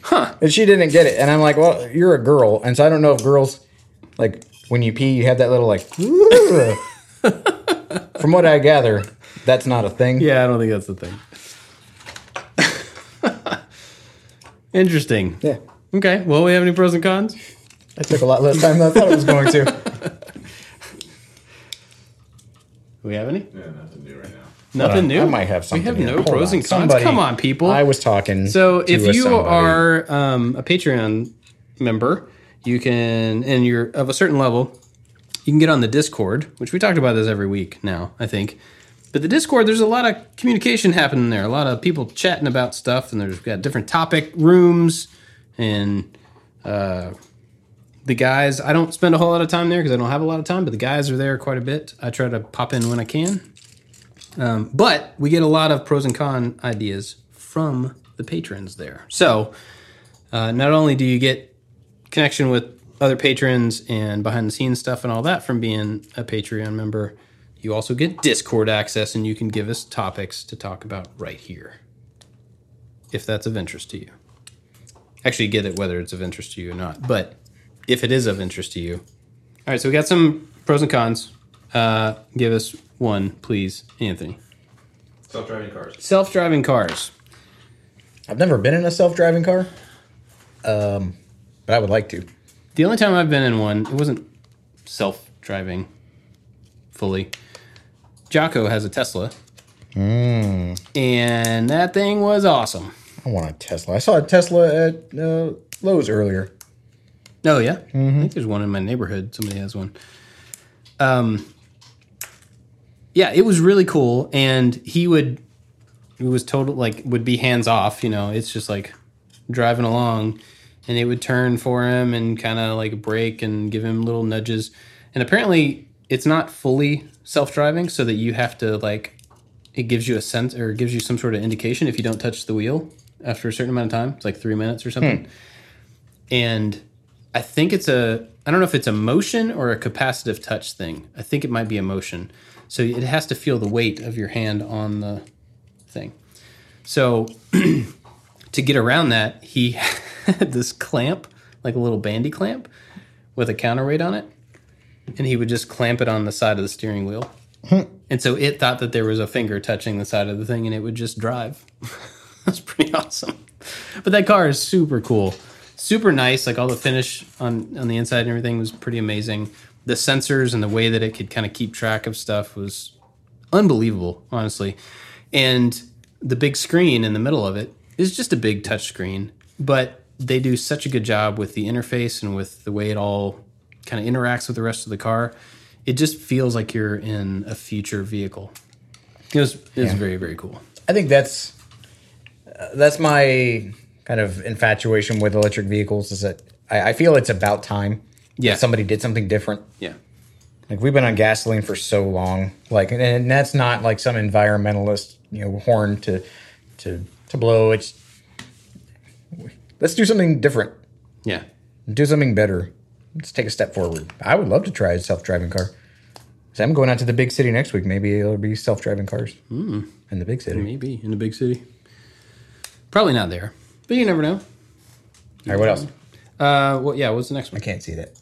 huh. And she didn't get it. And I'm like, well, you're a girl. And so I don't know if girls, like, when you pee, you have that little, like, *laughs* from what I gather, that's not a thing.
Yeah, I don't think that's the thing. Interesting.
Yeah.
Okay. Well, we have any pros and cons?
That took a lot less time than I thought it was going to.
Do we have any?
Yeah, nothing new right now.
Nothing new.
I might have something.
We have
here.
no
Hold
pros
on.
and cons.
Somebody-
Come on, people.
I was talking.
So if
a
you
somebody.
are um, a Patreon member, you can, and you're of a certain level, you can get on the Discord, which we talked about this every week now, I think. But the Discord, there's a lot of communication happening there. A lot of people chatting about stuff, and there's got different topic rooms, and uh, the guys. I don't spend a whole lot of time there because I don't have a lot of time, but the guys are there quite a bit. I try to pop in when I can. Um, but we get a lot of pros and con ideas from the patrons there. So uh, not only do you get connection with other patrons and behind the scenes stuff and all that from being a Patreon member, you also get Discord access and you can give us topics to talk about right here. If that's of interest to you. Actually, get it whether it's of interest to you or not. But if it is of interest to you. All right, so we got some pros and cons. Uh, give us one, please, Anthony.
Self-driving cars.
Self driving cars.
I've never been in a self-driving car, um, but I would like to.
The only time I've been in one, it wasn't self driving fully. Jocko has a Tesla. And that thing was awesome.
I want a Tesla. I saw a Tesla at uh, Lowe's earlier.
Oh, yeah? I think there's one in my neighborhood. Somebody has one. Um, yeah, it was really cool. And he would, it was total, like, would be hands off. You know, it's just like driving along and it would turn for him and kind of like brake and give him little nudges. And apparently, it's not fully self driving, so that you have to, like, it gives you a sense or gives you some sort of indication if you don't touch the wheel after a certain amount of time. It's like three minutes or something. And I think it's a I don't know if it's a motion or a capacitive touch thing. I think it might be a motion. So it has to feel the weight of your hand on the thing. So *clears throat* to get around that, he *laughs* had this clamp, like a little bandy clamp with a counterweight on it. And he would just clamp it on the side of the steering wheel. Hmm. and so it thought that there was a finger touching the side of the thing and it would just drive. *laughs* That's pretty awesome. But that car is super cool. Super nice. Like all the finish on, on the inside and everything was pretty amazing. The sensors and the way that it could kind of keep track of stuff was unbelievable, honestly. And the big screen in the middle of it is just a big touch screen, but they do such a good job with the interface and with the way it all kind of interacts with the rest of the car. It just feels like you're in a future vehicle. It was, it was
Yeah.
very, very cool.
I think that's uh, that's my kind of infatuation with electric vehicles. Is that I, I feel it's about time.
Yeah.
somebody did something different.
Yeah.
Like we've been on gasoline for so long. Like, and, and that's not like some environmentalist, you know, horn to to to blow. It's let's do something different.
Yeah.
Do something better. Let's take a step forward. I would love to try a self-driving car. So I'm going out to the big city next week. Maybe it'll be self-driving cars hmm. in the big city.
Maybe in the big city. Probably not there, but you never know.
All right, what else?
Uh, well, yeah. What's the next one?
I
one?
can't see that.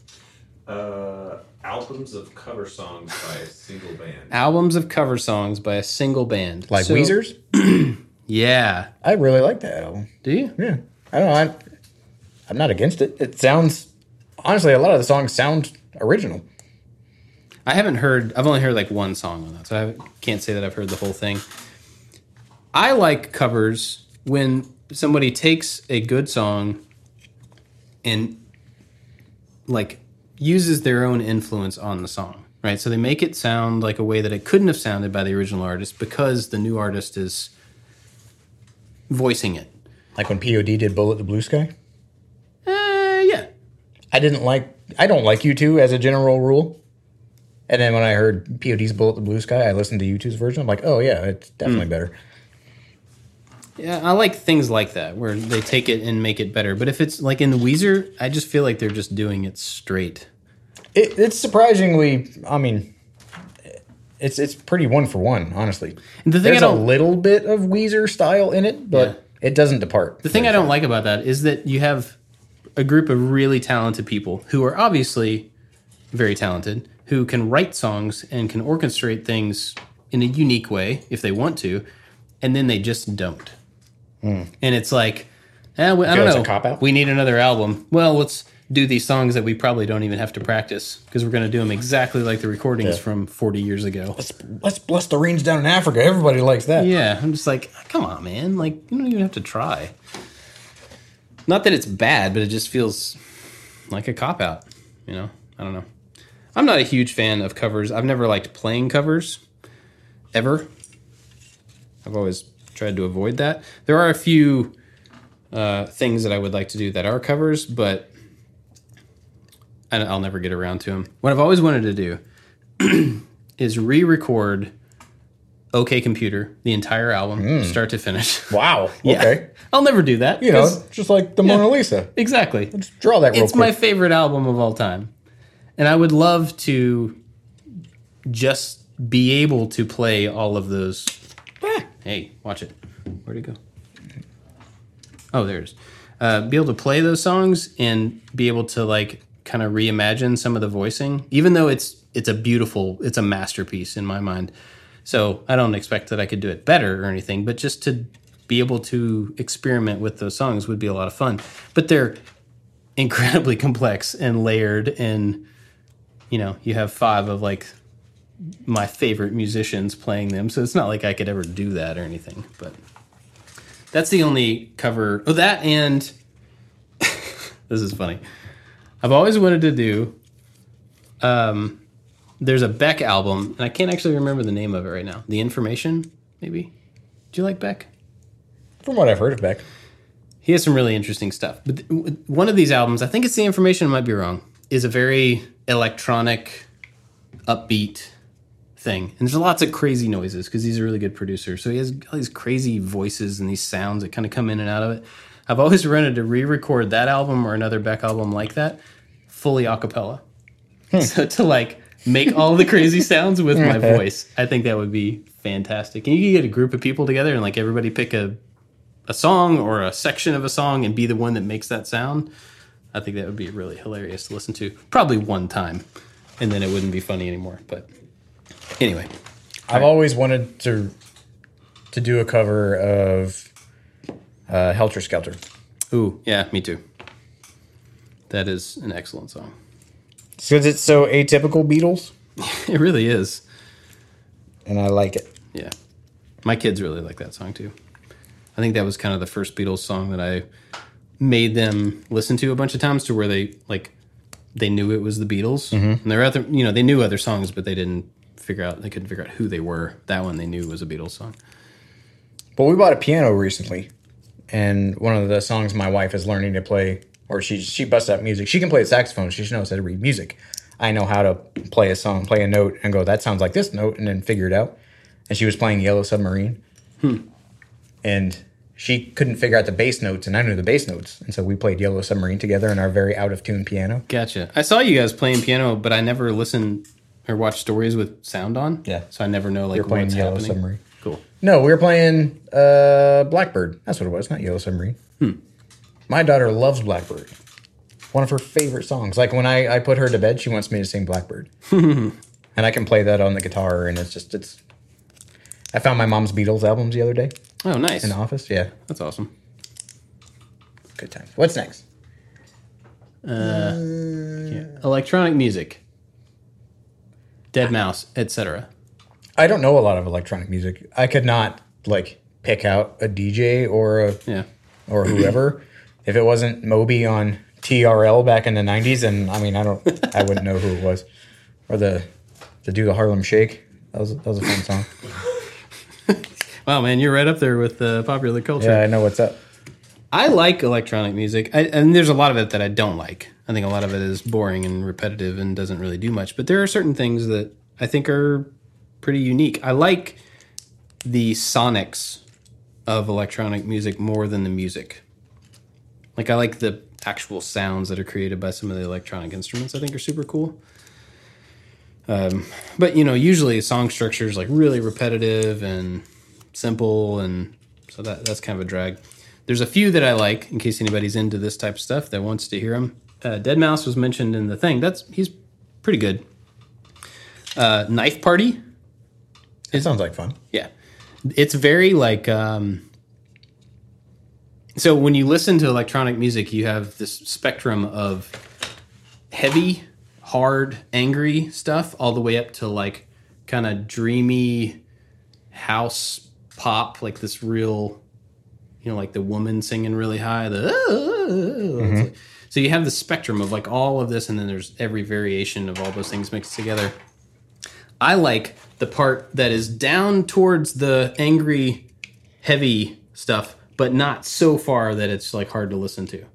Uh, albums of cover songs by a single band.
Albums of cover songs by a single band,
Like
So-
Weezer's? *clears throat*
Yeah.
I really like that album.
Do you?
Yeah. I don't know. I, I'm not against it. It sounds, honestly, a lot of the songs sound original.
I haven't heard. I've only heard like one song on that, so I can't say that I've heard the whole thing. I like covers when somebody takes a good song and like uses their own influence on the song, right? So they make it sound like a way that it couldn't have sounded by the original artist because the new artist is voicing it.
Like when POD did Bullet the Blue Sky.
Uh, yeah,
I didn't like. I don't like U2 as a general rule. And then when I heard POD's Bullet the Blue Sky, I listened to U2's version. I'm like, oh yeah, it's definitely better.
Yeah, I like things like that where they take it and make it better. But if it's like in the Weezer, I just feel like they're just doing it straight.
It, it's surprisingly. I mean, it's it's pretty one for one, honestly.
The thing
There's a little bit of Weezer style in it, but it doesn't depart.
The thing I don't like about that is that you have a group of really talented people who are obviously very talented, who can write songs and can orchestrate things in a unique way if they want to, and then they just don't. And it's like, eh, we- I don't know.
cop-out?
We need another album. Well, let's do these songs that we probably don't even have to practice because we're going to do them exactly like the recordings
Yeah.
from 40 years ago.
Let's, let's bless the rains down in Africa. Everybody likes that.
Yeah, I'm just like, come on, man. Like, you don't even have to try. Not that it's bad, but it just feels like a cop out. You know, I don't know. I'm not a huge fan of covers. I've never liked playing covers, ever. I've always tried to avoid that. There are a few uh, things that I would like to do that are covers, but I'll never get around to them. What I've always wanted to do *clears throat* is re-record OK Computer, the entire album, start to finish. *laughs*
Wow.
Yeah.
Okay.
I'll never do that.
You know, just like the Mona Lisa.
exactly.
Draw that real
It's
quick.
my favorite album of all time. And I would love to just be able to play all of those. Hey, watch it. Where'd it go? Oh, there it is. Uh, be able to play those songs and be able to like kind of reimagine some of the voicing, even though it's it's a beautiful, it's a masterpiece in my mind. So I don't expect that I could do it better or anything, but just to be able to experiment with those songs would be a lot of fun. But they're incredibly *laughs* complex and layered and you know you have five of like my favorite musicians playing them so it's not like i could ever do that or anything but that's the only cover oh that and *laughs* this is funny i've always wanted to do um there's a beck album and i can't actually remember the name of it right now the information maybe do you like beck
From what I've heard of Beck.
he has some really interesting stuff. But th- one of these albums, I think it's the information, I might be wrong, is a very electronic, upbeat thing. And there's lots of crazy noises because he's a really good producer. So he has all these crazy voices and these sounds that kind of come in and out of it. I've always *laughs* wanted to re-record that album or another Beck album like that, fully a cappella. Hmm. So to like make all the crazy *laughs* sounds with my voice, I think that would be fantastic. And you could get a group of people together and like everybody pick a a song or a section of a song and be the one that makes that sound, I think that would be really hilarious to listen to. Probably one time, and then it wouldn't be funny anymore. But anyway,
I've always wanted to to do a cover of uh, Helter Skelter.
ooh, yeah, me too. That is an excellent song.
Because it's so atypical Beatles, *laughs*
It really is.
and I like it.
Yeah, my kids really like that song too. I think that was kind of the first Beatles song that I made them listen to a bunch of times to where they like they knew it was the Beatles. And there are other, you know, they knew other songs, but they didn't figure out they couldn't figure out who they were. That one they knew was a Beatles song.
But we bought a piano recently, and one of the songs my wife is learning to play, or she she busts out music. She can play the saxophone. She knows how to read music. I know how to play a song, play a note, and go that sounds like this note, and then figure it out. And she was playing Yellow Submarine, hmm. and she couldn't figure out the bass notes, and I knew the bass notes, and so we played Yellow Submarine together in our very out of tune piano.
Gotcha. I saw you guys playing piano, but I never listened or watch stories with sound on.
Yeah.
So I never know like
You're playing
what's
Yellow
happening.
Submarine.
Cool.
No, we were playing uh, Blackbird. That's what it was, not Yellow Submarine. My daughter loves Blackbird. One of her favorite songs. Like when I, I put her to bed, she wants me to sing Blackbird. *laughs* and I can play that on the guitar, and it's just, it's. I found my mom's Beatles albums the other day
Oh, nice.
in the office. Yeah,
That's awesome.
good times. What's next?
Yeah. Electronic music. Dead Mouse, etc.
I don't know a lot of electronic music. I could not like pick out a DJ or a
Yeah.
or whoever *clears throat* if it wasn't Moby on TRL back in the '90s. And I mean, I don't, I wouldn't know who it was, or the the do the Harlem Shake. That was that was a fun song. *laughs*
Wow, man, you're right up there with uh, popular culture.
Yeah, I know what's up.
I like electronic music, I, and there's a lot of it that I don't like. I think a lot of it is boring and repetitive and doesn't really do much. But there are certain things that I think are pretty unique. I like the sonics of electronic music more than the music. Like I like the actual sounds that are created by some of the electronic instruments. I think are super cool. Um, but you know, usually song structure is like really repetitive and simple, and so that that's kind of a drag. There's a few that I like in case anybody's into this type of stuff that wants to hear them. Uh, deadmau5 was mentioned in the thing. That's he's pretty good. Uh, Knife Party,
It sounds like fun.
yeah, it's very like. Um, so when you listen to electronic music, you have this spectrum of heavy, hard, angry stuff, all the way up to like kind of dreamy house pop, like this real, you know, like the woman singing really high. The It's like- so you have the spectrum of like all of this, and then there's every variation of all those things mixed together. I like the part that is down towards the angry, heavy stuff, but not so far that it's like hard to listen to.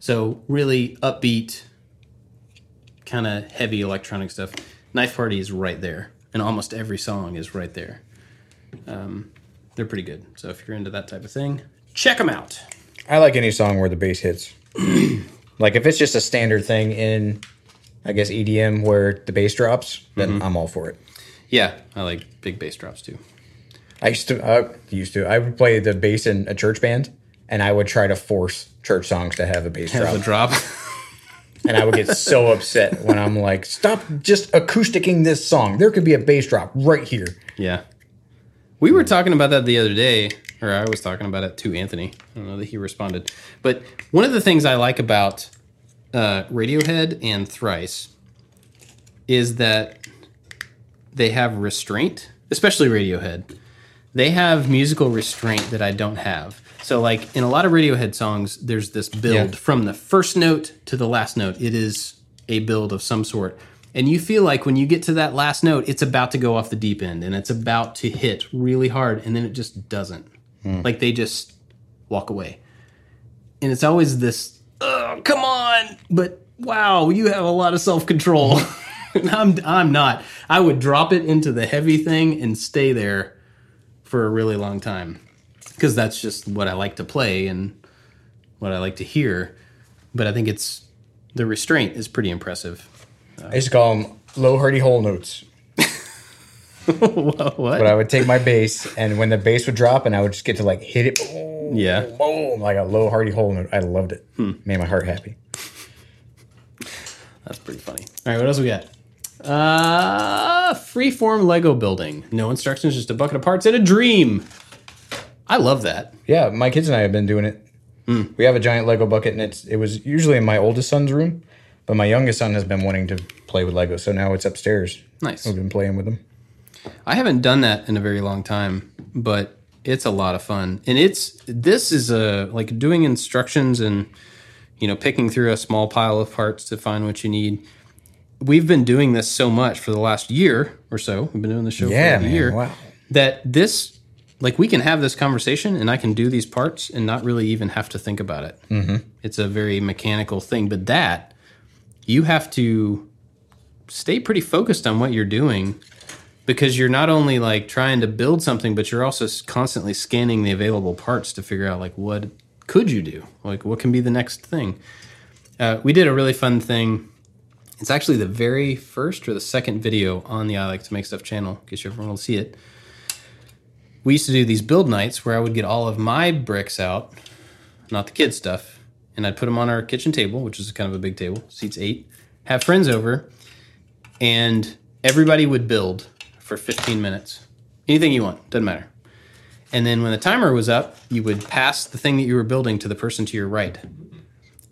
So really upbeat, kind of heavy electronic stuff. Knife Party is right there, and almost every song is right there. Um, they're pretty good. So if you're into that type of thing, check them out.
I like any song where the bass hits. *clears throat* like if it's just a standard thing in, I guess EDM where the bass drops, then I'm all for it.
Yeah, I like big bass drops too.
I used to, uh, used to, I would play the bass in a church band, and I would try to force church songs to have a bass
Have
drop,
a drop. *laughs*
and I would get so upset when I'm like, "Stop just acousticing this song. There could be a bass drop right here."
Yeah. We were talking about that the other day, or I was talking about it to Anthony. I don't know that he responded. But one of the things I like about uh, Radiohead and Thrice is that they have restraint, especially Radiohead. They have musical restraint that I don't have. So, like in a lot of Radiohead songs, there's this build
Yeah.
from the first note to the last note. It is a build of some sort. And you feel like when you get to that last note, it's about to go off the deep end and it's about to hit really hard, and then it just doesn't. Mm. Like they just walk away. And it's always this, oh, come on, but wow, you have a lot of self control. Mm-hmm. *laughs* I'm, I'm not. I would drop it into the heavy thing and stay there for a really long time because that's just what I like to play and what I like to hear. But I think it's the restraint is pretty impressive.
I used to call them low hardy hole notes. *laughs*
what?
But I would take my bass, and when the bass would drop, and I would just get to like hit it, boom,
Yeah.
boom, like a low hardy hole note. I loved it. Made my heart happy.
That's pretty funny. All right, what else we got? Uh, freeform Lego building. No instructions, just a bucket of parts and a dream. I love that.
Yeah, my kids and I have been doing it. We have a giant Lego bucket, and it's it was usually in my oldest son's room, but my youngest son has been wanting to play with Lego, so now it's upstairs.
Nice.
We've been playing with them.
I haven't done that in a very long time, but it's a lot of fun. And it's this is a like doing instructions and you know picking through a small pile of parts to find what you need. We've been doing this so much for the last year or so. We've been doing the show
Yeah,
for a
man,
year.
wow.
That this like we can have this conversation and I can do these parts and not really even have to think about it. Mm-hmm. It's a very mechanical thing, but that you have to stay pretty focused on what you're doing because you're not only like trying to build something but you're also constantly scanning the available parts to figure out like what could you do? Like what can be the next thing? Uh, we did a really fun thing. It's actually the very first or the second video on the i like to make stuff channel in case you ever want to see it. We used to do these build nights where i would get all of my bricks out not the kid stuff and i'd put them on our kitchen table which is kind of a big table seats eight have friends over and everybody would build for 15 minutes. Anything you want, doesn't matter. And then when the timer was up, you would pass the thing that you were building to the person to your right.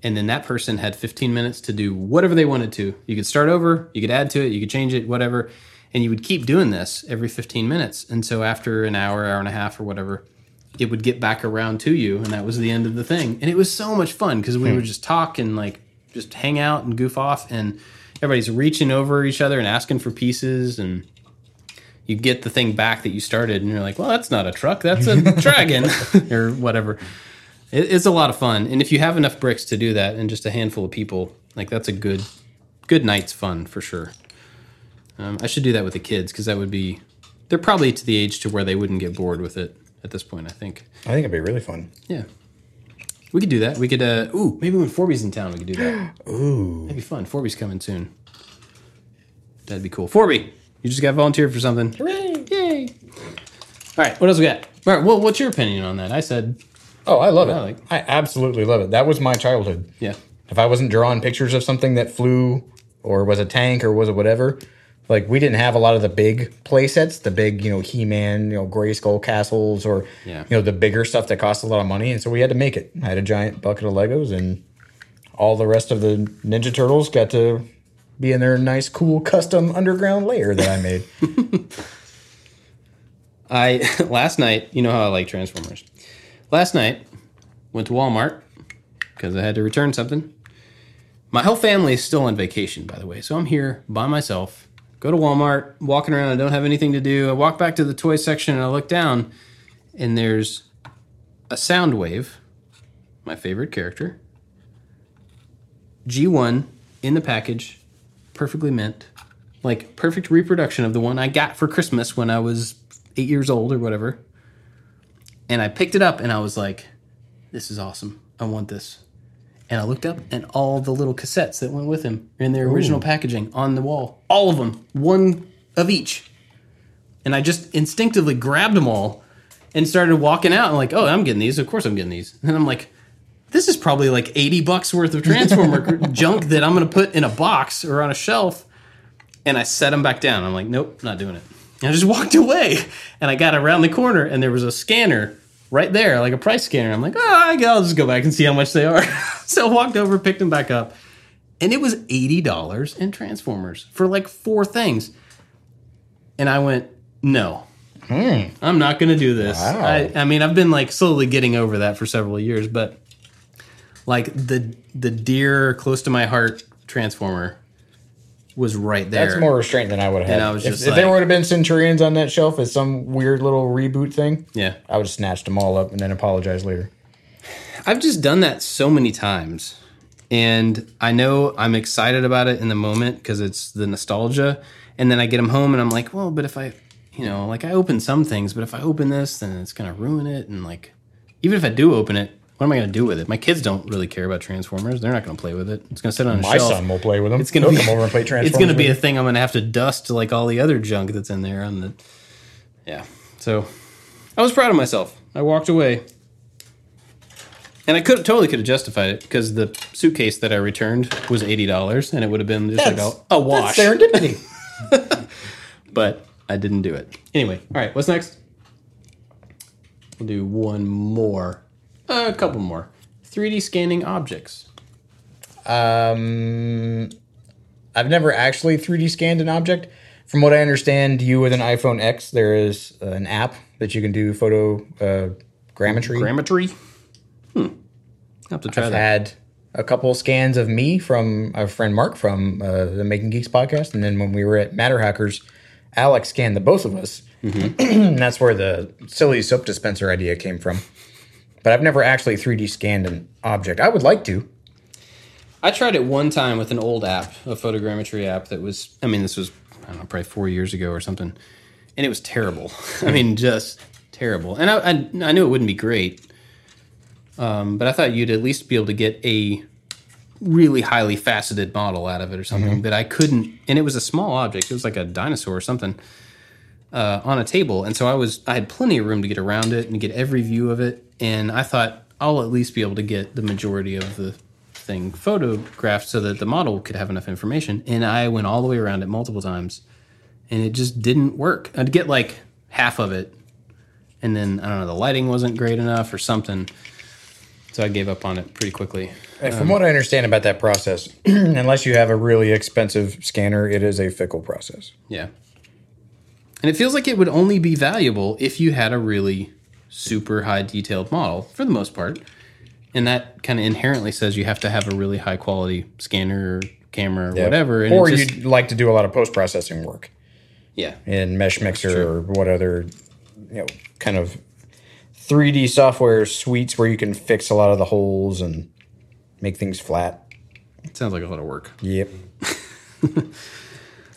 and then that person had 15 minutes to do whatever they wanted to. You could start over, you could add to it, you could change it, whatever. And you would keep doing this every 15 minutes. And so after an hour, hour and a half, or whatever, it would get back around to you. And that was the end of the thing. And it was so much fun because we would hmm. just talk and like just hang out and goof off. And everybody's reaching over each other and asking for pieces. And you get the thing back that you started. And you're like, well, that's not a truck, that's a *laughs* dragon *laughs* or whatever. It, it's a lot of fun, and if you have enough bricks to do that, and just a handful of people, like that's a good, good night's fun for sure. Um, I should do that with the kids because that would be. They're probably to the age to where they wouldn't get bored with it at this point. I think.
I think it'd be really fun.
Yeah, we could do that. We could. uh Ooh, maybe when Forby's in town, we could do that. *gasps* ooh, that'd be fun. Forby's coming soon. That'd be cool. Forby, you just got volunteered for something. Hooray! Yay! All right, what else we got? All right, well, what's your opinion on that? I said,
Oh, I love it.
I like-
I absolutely love it. That was my childhood.
yeah.
If I wasn't drawing pictures of something that flew or was a tank or was a whatever, like we didn't have a lot of the big play sets, the big, you know, He Man, you know, Grayskull castles or,
Yeah.
you know, the bigger stuff that cost a lot of money. And so we had to make it. I had a giant bucket of Legos and all the rest of the Ninja Turtles got to be in their nice, cool custom underground layer that I made. *laughs*
I *laughs* last night, you know how I like Transformers. Last night, went to Walmart because I had to return something. My whole family is still on vacation, by the way, so I'm here by myself. Go to Walmart, walking around, I don't have anything to do. I walk back to the toy section and I look down, and there's a Soundwave, my favorite character. G1 in the package, perfectly mint, like perfect reproduction of the one I got for Christmas when I was eight years old or whatever. And I picked it up and I was like, this is awesome. I want this. And I looked up and all the little cassettes that went with him in their original packaging on the wall. All of them, one of each. And I just instinctively grabbed them all and started walking out. I'm like, oh, I'm getting these. Of course I'm getting these. And I'm like, this is probably like 80 bucks worth of Transformer *laughs* junk that I'm going to put in a box or on a shelf. And I set them back down. I'm like, nope, not doing it. And I just *laughs* walked away. And I got around the corner and there was a scanner right there, like a price scanner. I'm like, oh, I'll just go back and see how much they are. *laughs* so I walked over, picked them back up. And it was $80 in Transformers for like four things. And I went, no, hmm. I'm not going to do this.
Wow.
I, I mean, I've been like slowly getting over that for several years, but like the the dear close to my heart Transformer was right there.
That's more restraint than I would have had.
And I was
if,
just
if there would have been Centurions on that shelf as some weird little reboot thing,
Yeah.
I would have snatched them all up and then apologized later.
I've just done that so many times. And I know I'm excited about it in the moment because it's the nostalgia. And then I get them home and I'm like, well, but if I, you know, like I open some things, but if I open this, then it's to ruin it. And like, even if I do open it, what am I going to do with it? My kids don't really care about Transformers. They're not going to play with it. It's going to sit on a shelf.
My
shelf.
son will play with them.
It's
He'll
be
come over and play Transformers. *laughs*
It's going to be a thing I'm going to have to dust like all the other junk that's in there. On the, yeah. So I was proud of myself. I walked away, and I could totally could have justified it because the suitcase that I returned was eighty dollars, and it would have been just
That's,
like a, a wash.
That's serendipity. *laughs*
But I didn't do it. Anyway, all right. What's next? We'll do one more, a couple more. 3D scanning objects.
um, I've never actually 3D scanned an object. From what I understand, you with an iPhone X, there is an app that you can do photo uh, grammetry.
Grammetry. Hmm. I'll have to try
I've
that.
had a couple scans of me from our friend Mark from uh, the Making Geeks podcast, and then when we were at MatterHackers, Alex scanned the both of us. *clears throat* and that's where the silly soap dispenser idea came from. But I've never actually 3D scanned an object. I would like to.
I tried it one time with an old app, a photogrammetry app that was, I mean, this was, I don't know, probably four years ago or something. And it was terrible. *laughs* I mean, just terrible. And I, I, I knew it wouldn't be great. Um, but I thought you'd at least be able to get a really highly faceted model out of it or something. But I couldn't, and it was a small object. It was like a dinosaur or something uh, on a table. And so I was, I had plenty of room to get around it and get every view of it. And I thought I'll at least be able to get the majority of the thing photographed so that the model could have enough information. And I went all the way around it multiple times and it just didn't work. I'd get like half of it. And then I don't know, the lighting wasn't great enough or something. so I gave up on it pretty quickly.
And from what I understand about that process, *clears throat* unless you have a really expensive scanner, it is a fickle process.
Yeah. And it feels like it would only be valuable if you had a really super high detailed model for the most part. And that kind of inherently says you have to have a really high quality scanner or camera or whatever. And
or
just,
you'd like to do a lot of post processing work
yeah.
in Meshmixer or what other, you know, kind of 3D software suites where you can fix a lot of the holes and make things flat.
It sounds like a lot of work.
Yep. *laughs*
All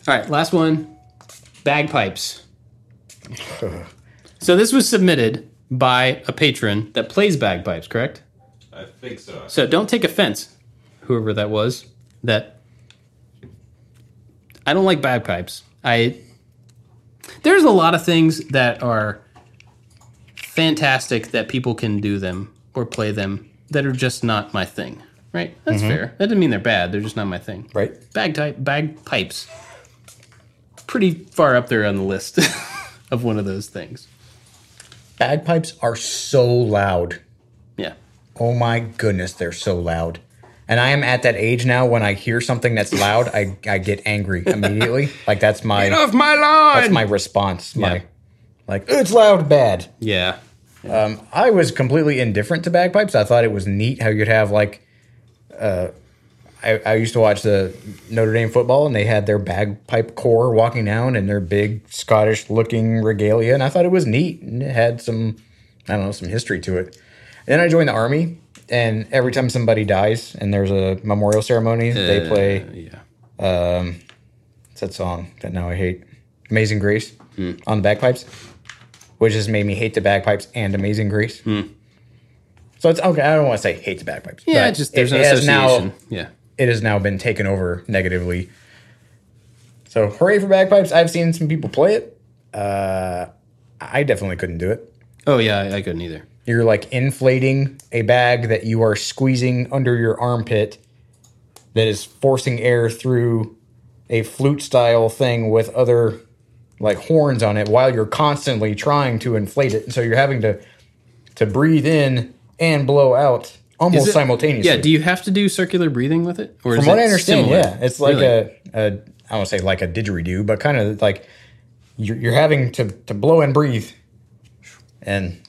right, last one bagpipes. so this was submitted by a patron that plays bagpipes, correct?
I think so.
So don't take offense, whoever that was. That I don't like bagpipes. I there's a lot of things that are fantastic that people can do them or play them that are just not my thing. Right? That's mm-hmm. fair. That doesn't mean they're bad. They're just not my thing.
Right?
Bagpipe bagpipes. Pretty far up there on the list *laughs* of one of those things.
Bagpipes are so loud.
Yeah.
Oh my goodness, they're so loud. And I am at that age now when I hear something that's loud, I, I get angry *laughs* immediately. like that's my
Get off my lawn.
that's my response. My
Yeah.
like it's loud bad.
yeah.
I was completely indifferent to bagpipes. I thought it was neat how you'd have like uh I, I used to watch the Notre Dame football and they had their bagpipe corps walking down in their big Scottish looking regalia and I thought it was neat and it had some I don't know, some history to it. Then I joined the army and every time somebody dies and there's a memorial ceremony, they play
Yeah.
Um, it's that song that now I hate. Amazing Grace hmm. on the bagpipes, which has made me hate the bagpipes and Amazing Grace. Hmm. So it's okay. I don't want to say hate the bagpipes.
Yeah,
but
just there's
it,
an association.
now
yeah.
It has now been taken over negatively. So hooray for bagpipes! I've seen some people play it. Uh, I definitely couldn't do it.
Oh yeah, I, I couldn't either.
You're like inflating a bag that you are squeezing under your armpit that is forcing air through a flute style thing with other like horns on it while you're constantly trying to inflate it. And so you're having to to breathe in and blow out almost simultaneously.
Yeah. Do you have to do circular breathing with it, or
From
is
what
it
I understand,
similar?
yeah, it's like
Really?
a, a I don't say like a didgeridoo, but kind of like you're, you're having to, to blow and breathe. And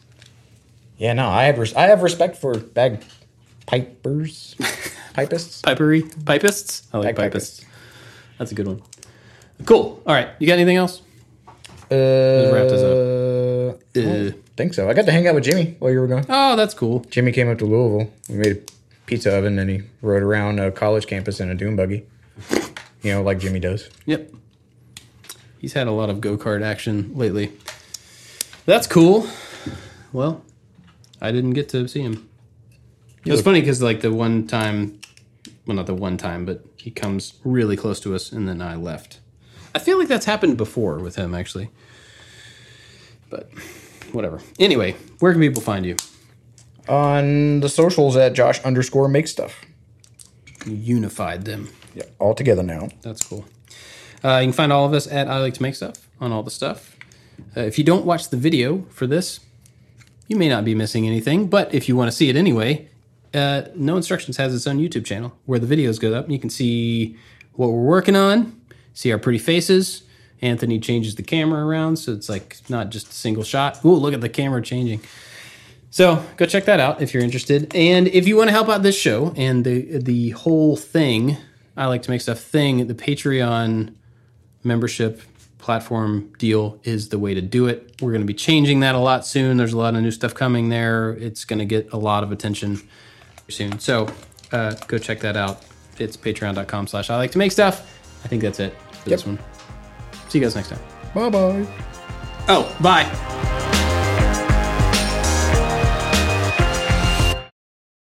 yeah, no, I have res- I have respect for bagpipers, *laughs* pipists.
pipery pipists. I like
Bagpipists.
pipists. That's a good one. Cool. All right. You got anything else?
Uh,
wrap this
up.
Uh,
think so. I got to hang out with Jimmy while you were gone.
oh, that's cool.
Jimmy came up to Louisville. We made a pizza oven and he rode around a college campus in a dune buggy. You know, like Jimmy does.
Yep. He's had a lot of go kart action lately. That's cool. Well, I didn't get to see him. It was funny because like the one time, well, not the one time, but he comes really close to us, and then I left. I feel like that's happened before with him actually. But whatever. Anyway, where can people find you?
On the socials at Josh underscore make stuff.
Unified them.
Yeah, all together now.
That's cool. Uh, you can find all of us at I Like to Make Stuff on all the stuff. Uh, if you don't watch the video for this, you may not be missing anything, but if you want to see it anyway, uh, No Instructions has its own YouTube channel where the videos go up and you can see what we're working on, see our pretty faces. Anthony changes the camera around so it's like not just a single shot. Ooh, look at the camera changing. So go check that out if you're interested. And if you want to help out this show and the the whole thing, I like to make stuff thing, the Patreon membership platform deal is the way to do it. We're going to be changing that a lot soon. There's a lot of new stuff coming there. It's going to get a lot of attention soon. So uh, go check that out. It's patreon.com slash I like to make stuff. I think that's it for this one. See you guys next time.
Bye bye.
Oh, bye.